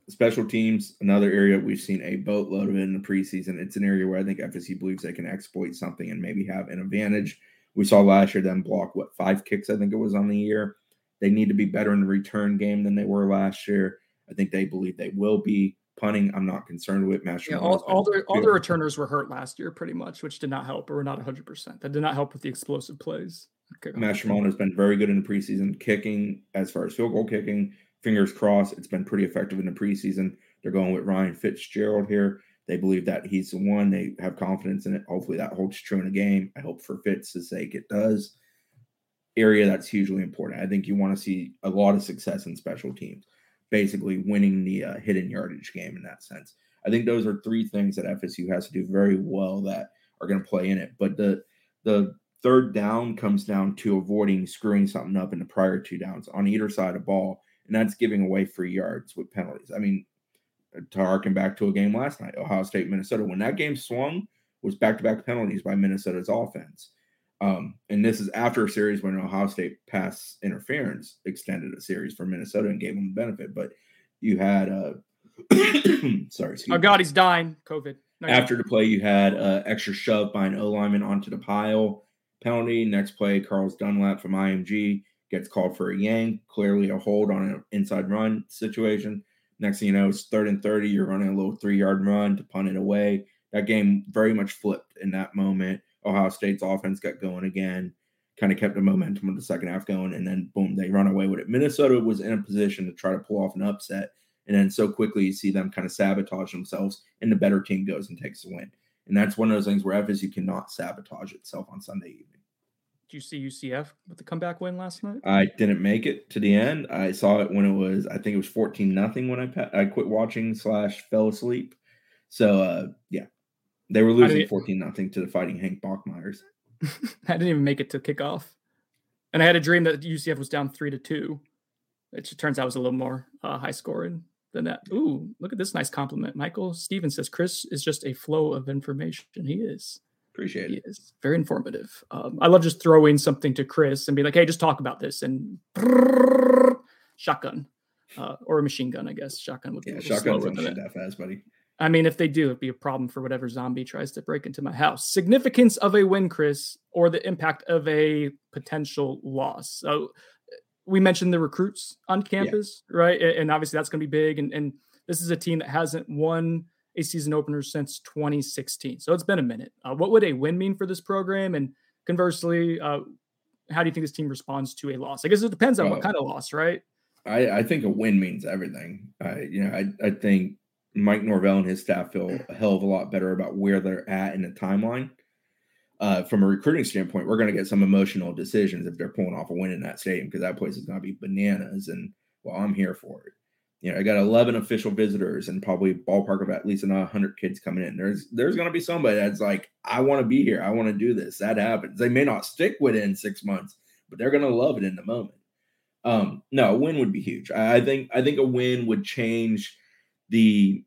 Special teams, another area we've seen a boatload of in the preseason. It's an area where I think FSU believes they can exploit something and maybe have an advantage we saw last year them block what five kicks, I think it was on the year. They need to be better in the return game than they were last year. I think they believe they will be. Punting, I'm not concerned with. Master yeah, all, all their all their returners were hurt last year, pretty much, which did not help, or were not 100. percent That did not help with the explosive plays. Okay, Mashimon has been very good in the preseason, kicking as far as field goal kicking. Fingers crossed, it's been pretty effective in the preseason. They're going with Ryan Fitzgerald here. They believe that he's the one. They have confidence in it. Hopefully that holds true in a game. I hope for Fitz's sake it does. Area that's hugely important. I think you want to see a lot of success in special teams, basically winning the uh, hidden yardage game in that sense. I think those are three things that FSU has to do very well that are going to play in it. But the the third down comes down to avoiding screwing something up in the prior two downs on either side of ball. and that's giving away free yards with penalties. I mean, to harken back to a game last night, Ohio State, Minnesota, when that game swung, was back to back penalties by Minnesota's offense. Um, and this is after a series when Ohio State pass interference extended a series for Minnesota and gave them the benefit. But you had, uh, sorry, oh God, he's dying. COVID. No, after the play, you had uh, extra shove by an O lineman onto the pile penalty. Next play, Carlos Dunlap from IMG gets called for a yank, clearly a hold on an inside run situation. Next thing you know, it's third and 30. You're running a little three yard run to punt it away. That game very much flipped in that moment. Ohio State's offense got going again, kind of kept the momentum of the second half going, and then boom, they run away with it. Minnesota was in a position to try to pull off an upset, and then so quickly you see them kind of sabotage themselves, and the better team goes and takes the win. And that's one of those things where FSU cannot sabotage itself on Sunday evening. Did you see UCF with the comeback win last night? I didn't make it to the end. I saw it when it was, I think it was 14 nothing when I I quit watching slash fell asleep. So uh yeah, they were losing 14 nothing to the fighting Hank Bachmeyers. I didn't even make it to kickoff. And I had a dream that UCF was down three to two. It turns out it was a little more uh, high scoring than that. Ooh, look at this nice compliment. Michael Stevens says Chris is just a flow of information. He is. Appreciate he it. He is very informative. Um, I love just throwing something to Chris and be like, hey, just talk about this and shotgun. Uh, or a machine gun, I guess. Shotgun would be yeah, shotgun's not that fast, buddy. I mean, if they do, it'd be a problem for whatever zombie tries to break into my house. Significance of a win, Chris, or the impact of a potential loss. So we mentioned the recruits on campus, yeah. right? And obviously that's going to be big. And, and this is a team that hasn't won a season opener since 2016. So it's been a minute. Uh, what would a win mean for this program? And conversely, uh, how do you think this team responds to a loss? I guess it depends on what kind of loss, right? I, I think a win means everything. I, you know, I, I think Mike Norvell and his staff feel a hell of a lot better about where they're at in the timeline. Uh, from a recruiting standpoint, we're going to get some emotional decisions if they're pulling off a win in that stadium because that place is going to be bananas. And well, I'm here for it. You know, I got 11 official visitors and probably ballpark of at least another 100 kids coming in. There's there's going to be somebody that's like, I want to be here. I want to do this. That happens. They may not stick with it in six months, but they're going to love it in the moment. Um, no, a win would be huge. I, I think I think a win would change the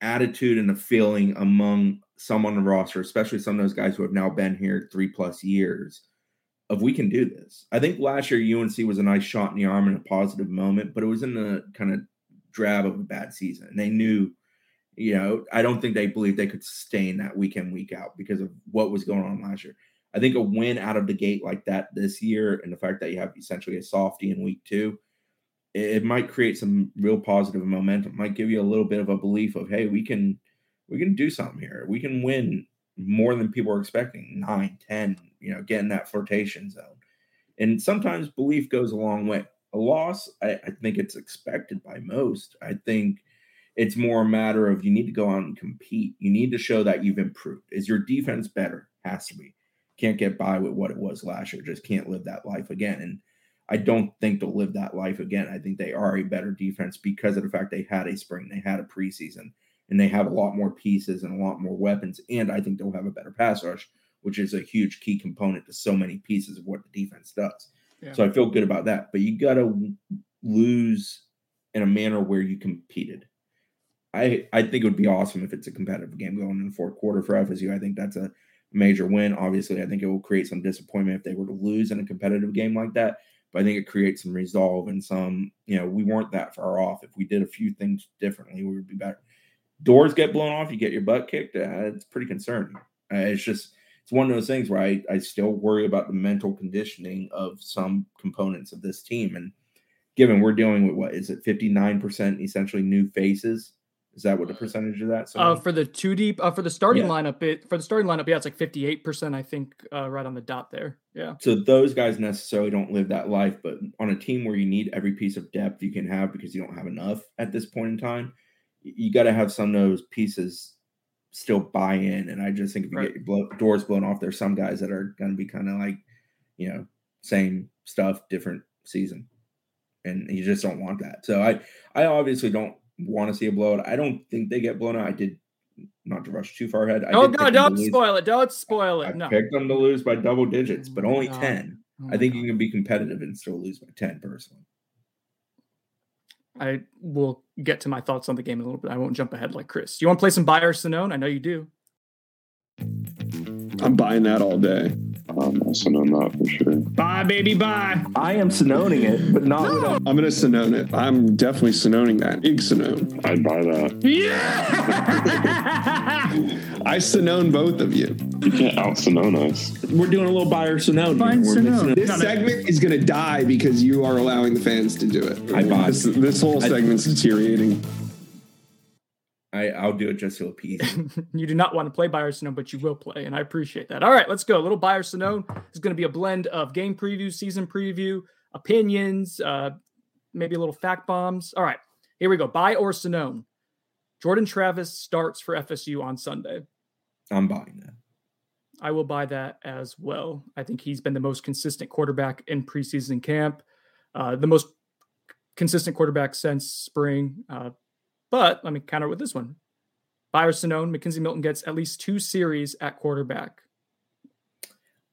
attitude and the feeling among some on the roster, especially some of those guys who have now been here three plus years, of we can do this. I think last year UNC was a nice shot in the arm in a positive moment, but it was in the kind of drab of a bad season. And they knew, you know, I don't think they believed they could sustain that week in, week out because of what was going on last year. I think a win out of the gate like that this year and the fact that you have essentially a softy in week two it might create some real positive momentum might give you a little bit of a belief of hey we can we can do something here. We can win more than people are expecting nine ten you know getting that flirtation zone. And sometimes belief goes a long way. A loss I, I think it's expected by most. I think it's more a matter of you need to go out and compete. You need to show that you've improved. Is your defense better? Has to be. Can't get by with what it was last year. Just can't live that life again. And I don't think they'll live that life again. I think they are a better defense because of the fact they had a spring, they had a preseason, and they have a lot more pieces and a lot more weapons. And I think they'll have a better pass rush, which is a huge key component to so many pieces of what the defense does. Yeah. So I feel good about that. But you got to lose in a manner where you competed. I I think it would be awesome if it's a competitive game going in the fourth quarter for FSU. I think that's a major win. Obviously, I think it will create some disappointment if they were to lose in a competitive game like that but I think it creates some resolve and some, you know, we weren't that far off. If we did a few things differently, we would be better. Doors get blown off, you get your butt kicked. Uh, it's pretty concerning. Uh, it's just, it's one of those things where I, I still worry about the mental conditioning of some components of this team. And given we're dealing with what is it, 59% essentially new faces is that what the percentage of that? Uh, for the two deep, uh, for the starting yeah. lineup, it for the starting lineup, yeah, it's like fifty eight percent, I think, uh, right on the dot there. Yeah. So those guys necessarily don't live that life, but on a team where you need every piece of depth you can have because you don't have enough at this point in time, you got to have some of those pieces still buy in. And I just think if you right. get your blow, doors blown off, there's some guys that are going to be kind of like, you know, same stuff, different season, and you just don't want that. So I, I obviously don't want to see a blowout. I don't think they get blown out. I did not to rush too far ahead. I oh no, don't spoil it. Don't spoil it. I no. picked them to lose by double digits, but only 10. Oh I think God. you can be competitive and still lose by 10 personally. I will get to my thoughts on the game in a little bit. I won't jump ahead like Chris. You want to play some buy or Sonnone? I know you do. I'm buying that all day. I'm also on that for sure. Bye, baby, bye. I am Sononing it, but not with a I'm gonna Sonnone it. I'm definitely Sononing that. Ig Sonnone. I'd buy that. Yeah. I Sonnone both of you. You can't out Sonnone us. We're doing a little buyer Sonnone. Fine We're mixing Sonnone. it- This segment is gonna die because you are allowing the fans to do it. I buy. This, this whole I- segment's deteriorating. I, I'll do it just to appease. you. you do not want to play buy or but you will play, and I appreciate that. All right, let's go. A little buy or is going to be a blend of game preview, season preview, opinions, uh, maybe a little fact bombs. All right, here we go. Buy or Sonnone. Jordan Travis starts for FSU on Sunday. I'm buying that. I will buy that as well. I think he's been the most consistent quarterback in preseason camp, uh, the most consistent quarterback since spring. Uh, but let me counter with this one. Buy or Sonnone, McKenzie Milton gets at least two series at quarterback.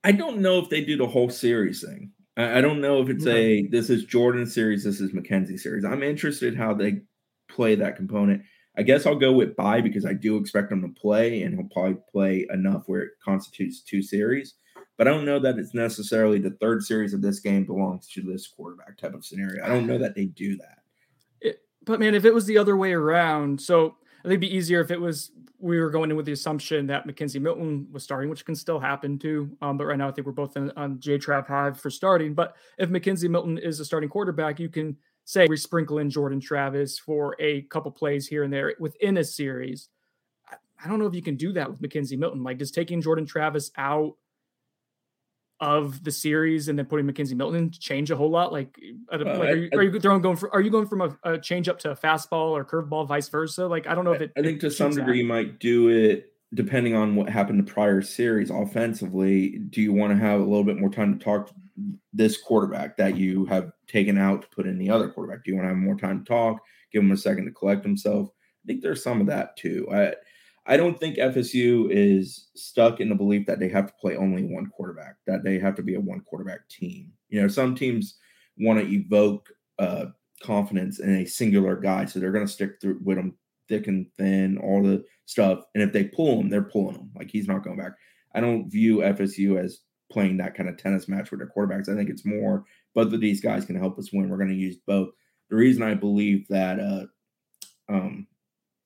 I don't know if they do the whole series thing. I, I don't know if it's a this is Jordan series, this is McKenzie series. I'm interested how they play that component. I guess I'll go with buy because I do expect him to play, and he'll probably play enough where it constitutes two series. But I don't know that it's necessarily the third series of this game belongs to this quarterback type of scenario. I don't know that they do that. But man, if it was the other way around, so I think it'd be easier if it was we were going in with the assumption that McKenzie Milton was starting, which can still happen too. Um, but right now, I think we're both in, on J Trap Hive for starting. But if McKenzie Milton is a starting quarterback, you can say we sprinkle in Jordan Travis for a couple plays here and there within a series. I, I don't know if you can do that with McKenzie Milton. Like, does taking Jordan Travis out of the series and then putting McKenzie Milton change a whole lot? Like, uh, Well, like, I- are, you, are you throwing going for, are you going from a, a change up to a fastball or curveball, vice versa? Like, I don't know if it. I think to some shoots that. degree you might do it depending on what happened to prior series offensively. Do you want to have a little bit more time to talk to this quarterback that you have taken out to put in the other quarterback? Do you want to have more time to talk? Give him a second to collect himself. I think there's some of that too. I I don't think FSU is stuck in the belief that they have to play only one quarterback, that they have to be a one quarterback team. You know, some teams want to evoke uh, confidence in a singular guy, so they're going to stick through with him thick and thin, all the stuff. And if they pull him, they're pulling him. Like he's not going back. I don't view FSU as playing that kind of tennis match with their quarterbacks. I think it's more both of these guys can help us win. We're going to use both. The reason I believe that uh, um,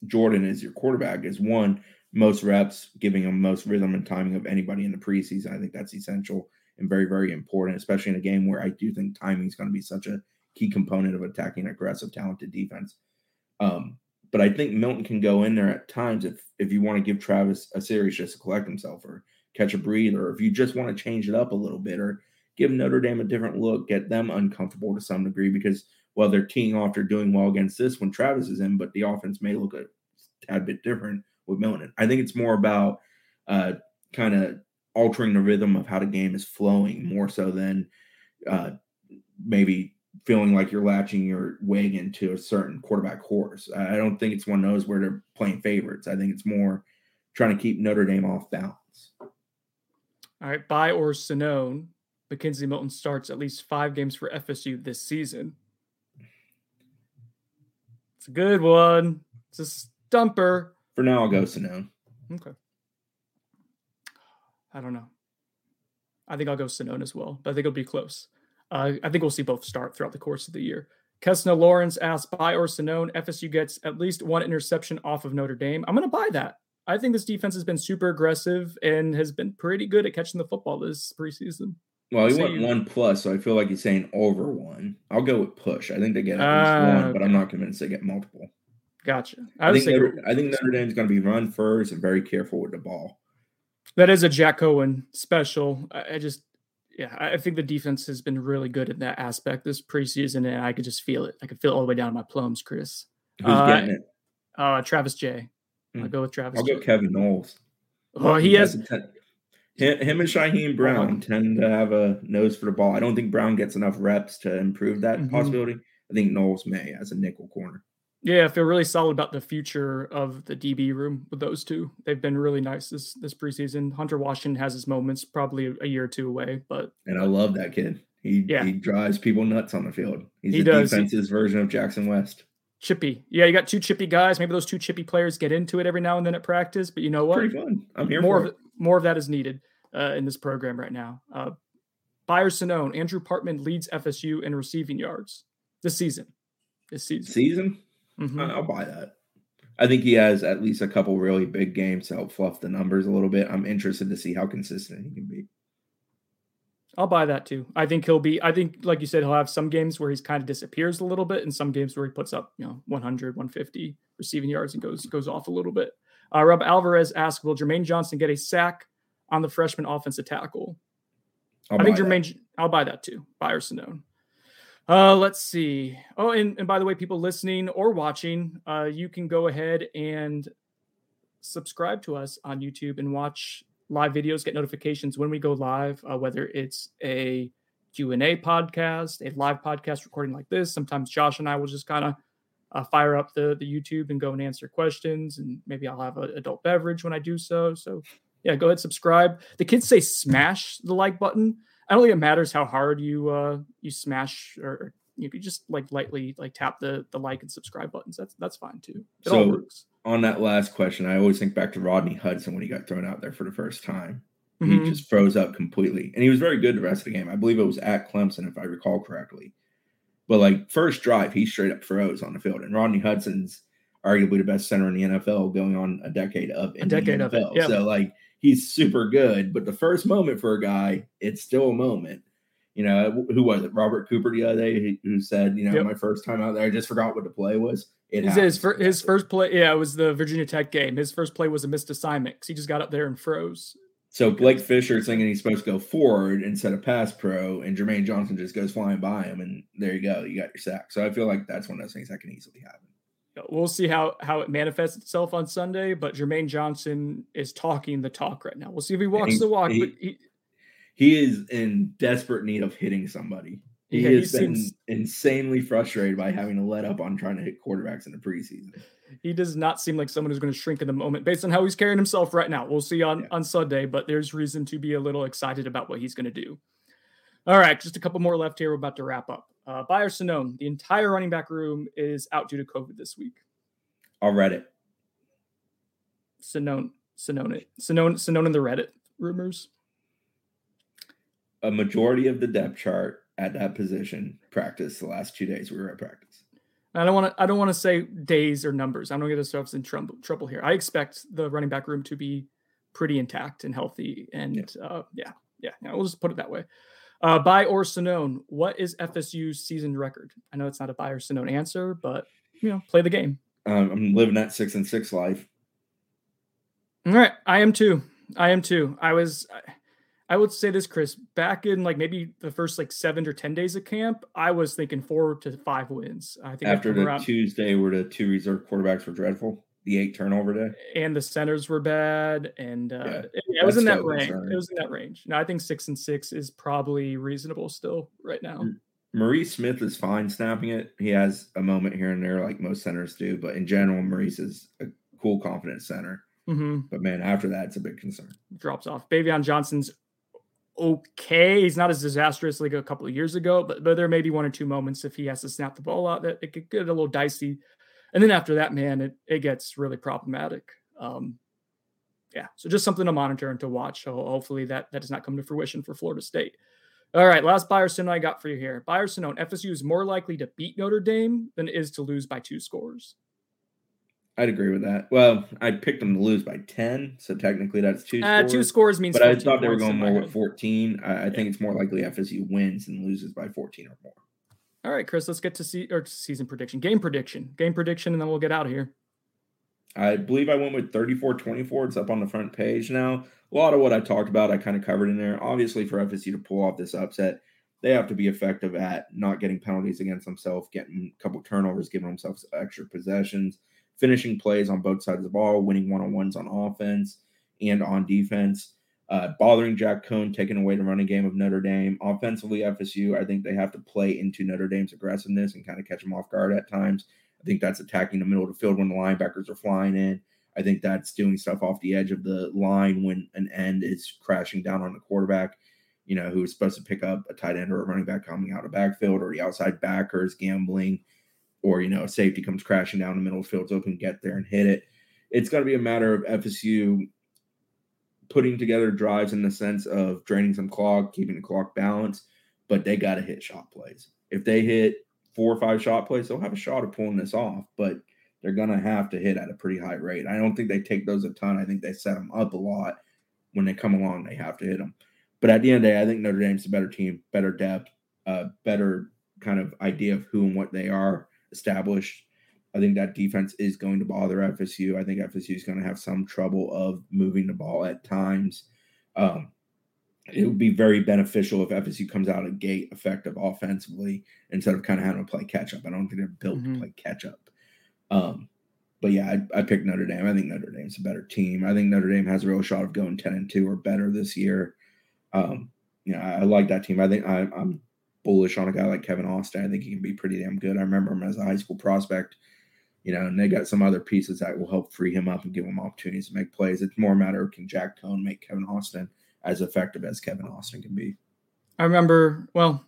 Jordan is your quarterback is one most reps, giving him most rhythm and timing of anybody in the preseason. I think that's essential and very very important, especially in a game where I do think timing is going to be such a key component of attacking aggressive, talented defense. Um, but I think Milton can go in there at times if if you want to give Travis a series just to collect himself or catch a breather, or if you just want to change it up a little bit or give Notre Dame a different look, get them uncomfortable to some degree because well, they're teeing off, they're doing well against this when Travis is in, but the offense may look a tad bit different with Milton. I think it's more about uh, kind of altering the rhythm of how the game is flowing more so than uh, maybe feeling like you're latching your wagon to a certain quarterback horse. I don't think it's one of those where they're playing favorites. I think it's more trying to keep Notre Dame off balance. All right, by or Sonnone, McKenzie Milton starts at least five games for FSU this season. It's a good one. It's a stumper. For now, I'll go Sonnone. Okay. I don't know. I think I'll go Sonnone as well, but I think it'll be close. Uh, I think we'll see both start throughout the course of the year. Kesna Lawrence asks, buy or Sonnone, FSU gets at least one interception off of Notre Dame. I'm going to buy that. I think this defense has been super aggressive and has been pretty good at catching the football this preseason. Well, he So went you- one plus, so I feel like he's saying over one. I'll go with push. I think they get at least one, but I'm not convinced they get multiple. Gotcha. I, I, think Notre, I think Notre Dame's going to be run first and very careful with the ball. that is a Jack Coan special. I, I just, yeah, I think the defense has been really good in that aspect this preseason, and I could just feel it. I could feel it all the way down to my plums, Chris. Who's Uh, getting it? Uh, Travis Jay I'll Hmm. go with Travis. I'll J. go Kevin Knowles. Oh, he has. a ten- him, him and Shyheim Brown tend to have a nose for the ball. I don't think Brown gets enough reps to improve that Mhm. possibility. I think Knowles may as a nickel corner. Yeah, I feel really solid about the future of the DB room with those two. They've been really nice this this preseason. Hunter Washington has his moments, probably a, year or two away, but And I love that kid. He Yeah. he drives people nuts on the field. He's He the does. Defense's version of Jackson West. Chippy. Yeah, you got two chippy guys. Maybe those two chippy players get into it every now and then at practice, but you know what? Pretty fun. I'm here more for of it. More of that is needed uh, in this program right now. Uh, Buyer Sonnone, Andrew Parchment leads FSU in receiving yards this season. This season. Season, Mhm. I- I'll buy that. I think he has at least a couple really big games to help fluff the numbers a little bit. I'm interested to see how consistent he can be. I'll buy that too. I think he'll be. I think, like you said, he'll have some games where he's kind of disappears a little bit, and some games where he puts up, you know, 100, 150 receiving yards and goes goes off a little bit. Uh, Rob Alvarez asked, "Will Jermaine Johnson get a sack on the freshman offensive tackle?" I'll I think buy that. Jermaine. I'll buy that too. Buyer Sonnone. Uh, let's see. Oh, and, and by the way, people listening or watching, uh, you can go ahead and subscribe to us on YouTube and watch live videos, get notifications when we go live, uh, whether it's a Q&A podcast, a live podcast recording like this. Sometimes Josh and I will just kind of uh, fire up the, the YouTube and go and answer questions. And maybe I'll have an adult beverage when I do so. So yeah, go ahead, subscribe. The kids say smash the like button. I don't think it matters how hard you uh you smash or, you could just like lightly like tap the the like and subscribe buttons. That's that's fine too. It all So- works. On that last question, I always think back to Rodney Hudson when he got thrown out there for the first time. Mhm. He just froze up completely. And he was very good the rest of the game. I believe it was at Clemson, if I recall correctly. But like first drive, he straight up froze on the field. And Rodney Hudson's arguably the best center in the NFL, going on a decade of the decade of it, NFL. So like he's super good. But the first moment for a guy, it's still a moment. You know, who was it? Robert Cooper the other day who- said, you know, Yep. my first time out there, I just forgot what the play was. It His, his, his first play, yeah, it was the Virginia Tech game. His first play was a missed assignment 'cause he just got up there and froze. So Blake Fisher thinking he's supposed to go forward instead of pass pro, and Jermaine Johnson just goes flying by him, and there you go, you got your sack. So I feel like that's one of those things that can easily happen. We'll see how how it manifests itself on Sunday, but Jermaine Johnson is talking the talk right now. We'll see if he walks he- the walk. he- but he, He is in desperate need of hitting somebody. He Yeah, has been seems- insanely frustrated by having to let up on trying to hit quarterbacks in the preseason. He does not seem like someone who's going to shrink in the moment based on how he's carrying himself right now. We'll see on, Yeah. on Sunday, but there's reason to be a little excited about what he's going to do. All right, just a couple more left here. We're about to wrap up. Uh, Bayer Sonnone, the entire running back room is out due to COVID this week. I'll read it. Sonnone, Sonnone, Sonnone, Sonnone in the Reddit rumors. A majority of the depth chart at that position practice the last two days we were at practice. I don't want to. I don't want to say days or numbers. I don't get ourselves in trouble trouble here. I expect the running back room to be pretty intact and healthy. And yeah, uh, yeah, yeah, yeah. We'll just put it that way. Uh, by or Sonnone, what is FSU's season record? I know it's not a by or Sonnone answer, but you know, play the game. Um, I'm living that six and six life. All right, I am too. I am too. I was. I, I would say this, Chris. Back in like maybe the first like seven or ten days of camp, I was thinking four to five wins. I think After the around- Tuesday where the two reserve quarterbacks were dreadful, the eight turnover day. and the centers were bad, and uh, Yeah, it, it was in that range. concern. It was in that range. No, I think six and six is probably reasonable still right now. Maurice Smith is fine snapping it. He has a moment here and there, like most centers do, but in general, Maurice is a cool, confident center. hmm But man, after that, it's a big concern. Drops off. Baveon Johnson's okay. He's not as disastrous like a couple of years ago, but but there may be one or two moments if he has to snap the ball out that it could get a little dicey. And then after that, man, it, it gets really problematic. Um, yeah, so just something to monitor and to watch. So hopefully that that does not come to fruition for Florida State. All right, last Byerson I got for you here. Byerson on FSU is more likely to beat Notre Dame than it is to lose by two scores. I'd agree with that. Well, I picked them to lose by 10, so technically that's two Uh, scores. two scores means. but I thought they were going more with 14. I, I think it's more likely FSU wins and loses by 14 or more. All right, Chris, let's get to see or season prediction, game prediction, game prediction, and then we'll get out of here. I believe I went with 34 24. It's up on the front page now. A lot of what I talked about, I kind of covered in there. Obviously, for FSU to pull off this upset, they have to be effective at not getting penalties against themselves, getting a couple turnovers, giving themselves extra possessions, finishing plays on both sides of the ball, winning one on ones on offense and on defense, uh, bothering Jack Coan, taking away the running game of Notre Dame. Offensively, FSU, I think they have to play into Notre Dame's aggressiveness and kind of catch them off guard at times. I think that's attacking the middle of the field when the linebackers are flying in. I think that's doing stuff off the edge of the line when an end is crashing down on the quarterback. you know, who is supposed to pick up a tight end or a running back coming out of backfield or the outside backers gambling, or you know, a safety comes crashing down the middle of the field so can get there and hit it. It's going to be a matter of FSU putting together drives in the sense of draining some clock, keeping the clock balanced, but they got to hit shot plays. If they hit four or five shot plays, they'll have a shot of pulling this off, but they're going to have to hit at a pretty high rate. I don't think they take those a ton. I think they set them up a lot. When they come along, they have to hit them. But at the end of the day, I think Notre Dame's a better team, better depth, uh, better kind of idea of who and what they are established. I think that defense is going to bother FSU. I think FSU is going to have some trouble of moving the ball at times. Um, it would be very beneficial if FSU comes out of gate effective offensively instead of kind of having to play catch up. I don't think they're built Mhm. to play catch up. Um, but yeah, I, I picked Notre Dame. I think Notre Dame's a better team. I think Notre Dame has a real shot of going ten and two or better this year. Um, you know, I, I like that team. I think I, I'm bullish on a guy like Kevin Austin. I think he can be pretty damn good. I remember him as a high school prospect. You know, and they got some other pieces that will help free him up and give him opportunities to make plays. It's more a matter of can Jack Coan make Kevin Austin as effective as Kevin Austin can be. I remember, well,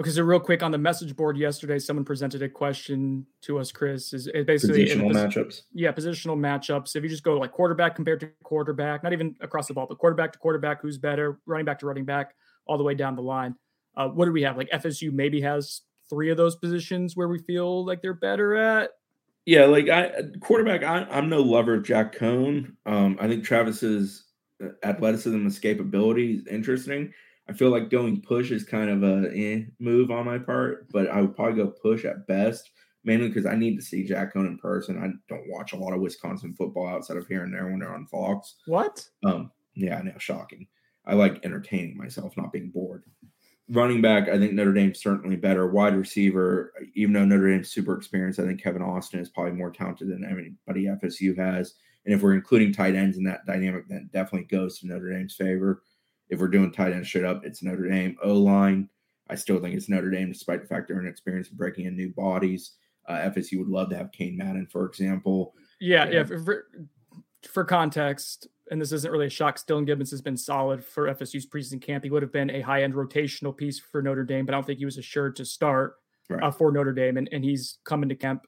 okay, so real quick on the message board yesterday, someone presented a question to us, Chris. Is it basically Positional pos- matchups. yeah, positional matchups. If you just go like quarterback compared to quarterback, not even across the ball, but quarterback to quarterback, who's better, running back to running back, all the way down the line. Uh, what do we have? Like FSU maybe has three of those positions where we feel like they're better at. Yeah, like I quarterback. I, I'm no lover of Jack Coan. Um, I think Travis's uh, athleticism, escapability is interesting. I feel like going push is kind of a eh move on my part, but I would probably go push at best, mainly because I need to see Jack Coan in person. I don't watch a lot of Wisconsin football outside of here and there when they're on Fox. What? Um, yeah, I know, shocking. I like entertaining myself, not being bored. Running back, I think Notre Dame's certainly better. Wide receiver, even though Notre Dame's super experienced, I think Kevin Austin is probably more talented than anybody FSU has. And if we're including tight ends in that dynamic, then it definitely goes to Notre Dame's favor. If we're doing tight end straight up, it's Notre Dame. O line, I still think it's Notre Dame, despite the fact they're inexperienced in breaking in new bodies. Uh, FSU would love to have Cain Madden, for example. Yeah, Yeah. yeah. For, for context, and this isn't really a shock, Dillan Gibbons has been solid for FSU's preseason camp. He would have been a high end rotational piece for Notre Dame, but I don't think he was assured to start Right. uh, for Notre Dame. And, and he's coming to camp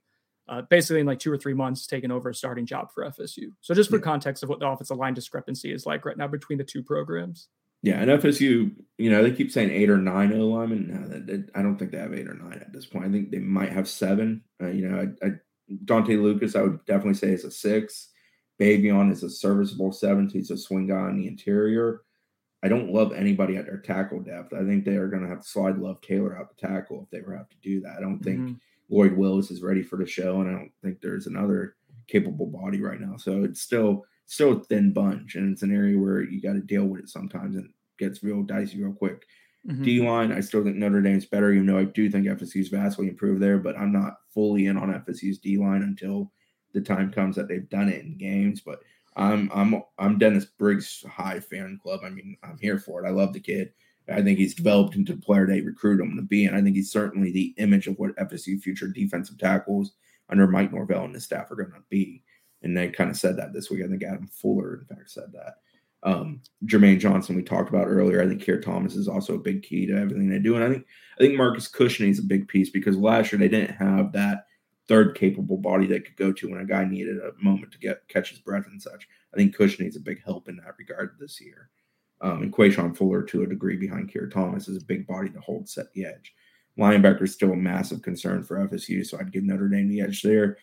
uh, basically in like two or three months, taking over a starting job for FSU. So, just for Yeah. context of what the offensive line discrepancy is like right now between the two programs. Yeah, and FSU, you know, they keep saying eight or nine O linemen. No, that, that- I don't think they have eight or nine at this point. I think they might have seven. Uh, you know, I, I, Dante Lucas, I would definitely say is a six. Baveon is a serviceable seventh. He's a swing guy on the interior. I don't love anybody at their tackle depth. I think they are going to have to slide Love Taylor out the tackle if they ever have to do that. I don't think Mhm. Lloyd Willis is ready for the show, and I don't think there's another capable body right now. So it's still still a thin bunch, and it's an area where you got to deal with it sometimes, and it gets real dicey real quick. Mhm. D line, I still think Notre Dame's better, even though I do think FSU's vastly improved there. But I'm not fully in on FSU's D line until the time comes that they've done it in games. But I'm I'm I'm Dennis Briggs high fan club. I mean, I'm here for it. I love the kid. I think he's developed into the player they recruit him to be, and I think he's certainly the image of what FSU future defensive tackles under Mike Norvell and his staff are going to be. And they kind of said that this week. I think Adam Fuller, in fact, said that. Um, Jermaine Johnson, we talked about earlier. I think Keir Thomas is also a big key to everything they do, and I think I think Marcus Cushing is a big piece because last year they didn't have that third capable body they could go to when a guy needed a moment to get catch his breath and such. I think Cush needs a big help in that regard this year. Um, and Quayshawn Fuller, to a degree, behind Keir Thomas, is a big body to hold set the edge. Linebacker is still a massive concern for FSU, so I'd give Notre Dame the edge there.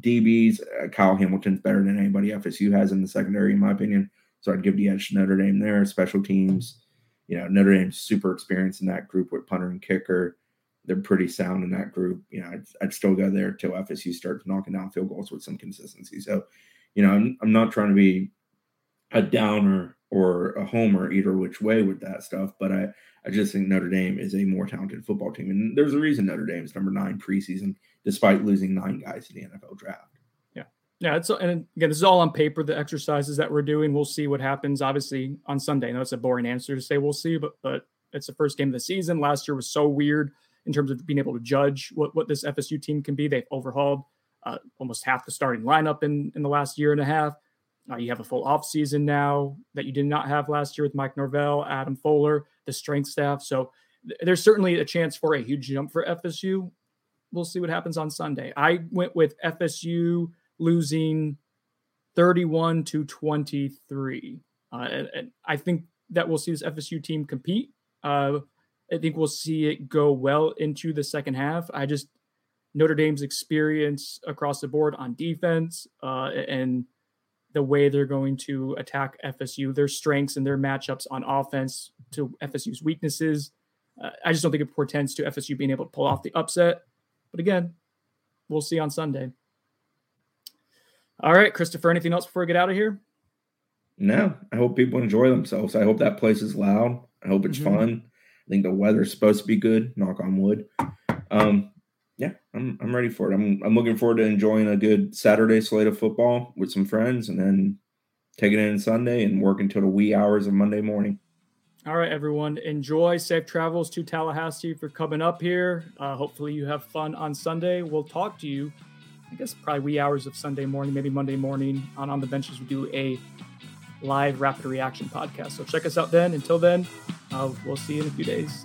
DBs, uh, Kyle Hamilton's better than anybody FSU has in the secondary, in my opinion. So I'd give the edge to Notre Dame there. Special teams, you know, Notre Dame's super experienced in that group with punter and kicker. They're pretty sound in that group. You know, I'd, I'd still go there till FSU starts knocking down field goals with some consistency. So, you know, I'm, I'm not trying to be a downer or a homer either which way with that stuff, but I, I just think Notre Dame is a more talented football team. And there's a reason Notre Dame is number nine preseason, despite losing nine guys in the NFL draft. Yeah, it's and again, this is all on paper. The exercises that we're doing, we'll see what happens. Obviously, on Sunday. I know it's a boring answer to say we'll see, but but it's the first game of the season. Last year was so weird in terms of being able to judge what what this FSU team can be. They've overhauled uh, almost half the starting lineup in in the last year and a half. Uh, you have a full off season now that you did not have last year with Mike Norvell, Adam Fuller. the strength staff. So th- there's certainly a chance for a huge jump for FSU. We'll see what happens on Sunday. I went with FSU losing 31 to 23. Uh, and, and I think that we'll see this FSU team compete. Uh, I think we'll see it go well into the second half. I just Notre Dame's experience across the board on defense uh, and the way they're going to attack FSU, their strengths and their matchups on offense to FSU's weaknesses. Uh, I just don't think it portends to FSU being able to pull off the upset. But again, we'll see on Sunday. All right, Christopher, anything else before we get out of here? No, I hope people enjoy themselves. I hope that place is loud. I hope it's Mhm. fun. I think the weather's supposed to be good. Knock on wood. Um, yeah, I'm I'm ready for it. I'm I'm looking forward to enjoying a good Saturday slate of football with some friends, and then taking it in Sunday and work until the wee hours of Monday morning. All right, everyone. Enjoy safe travels to Tallahassee for coming up here. Uh, hopefully, you have fun on Sunday. We'll talk to you, I guess, probably wee hours of Sunday morning, maybe Monday morning on On the Benches. We do a live rapid reaction podcast. So check us out then. Until then, we'll see you in a few days.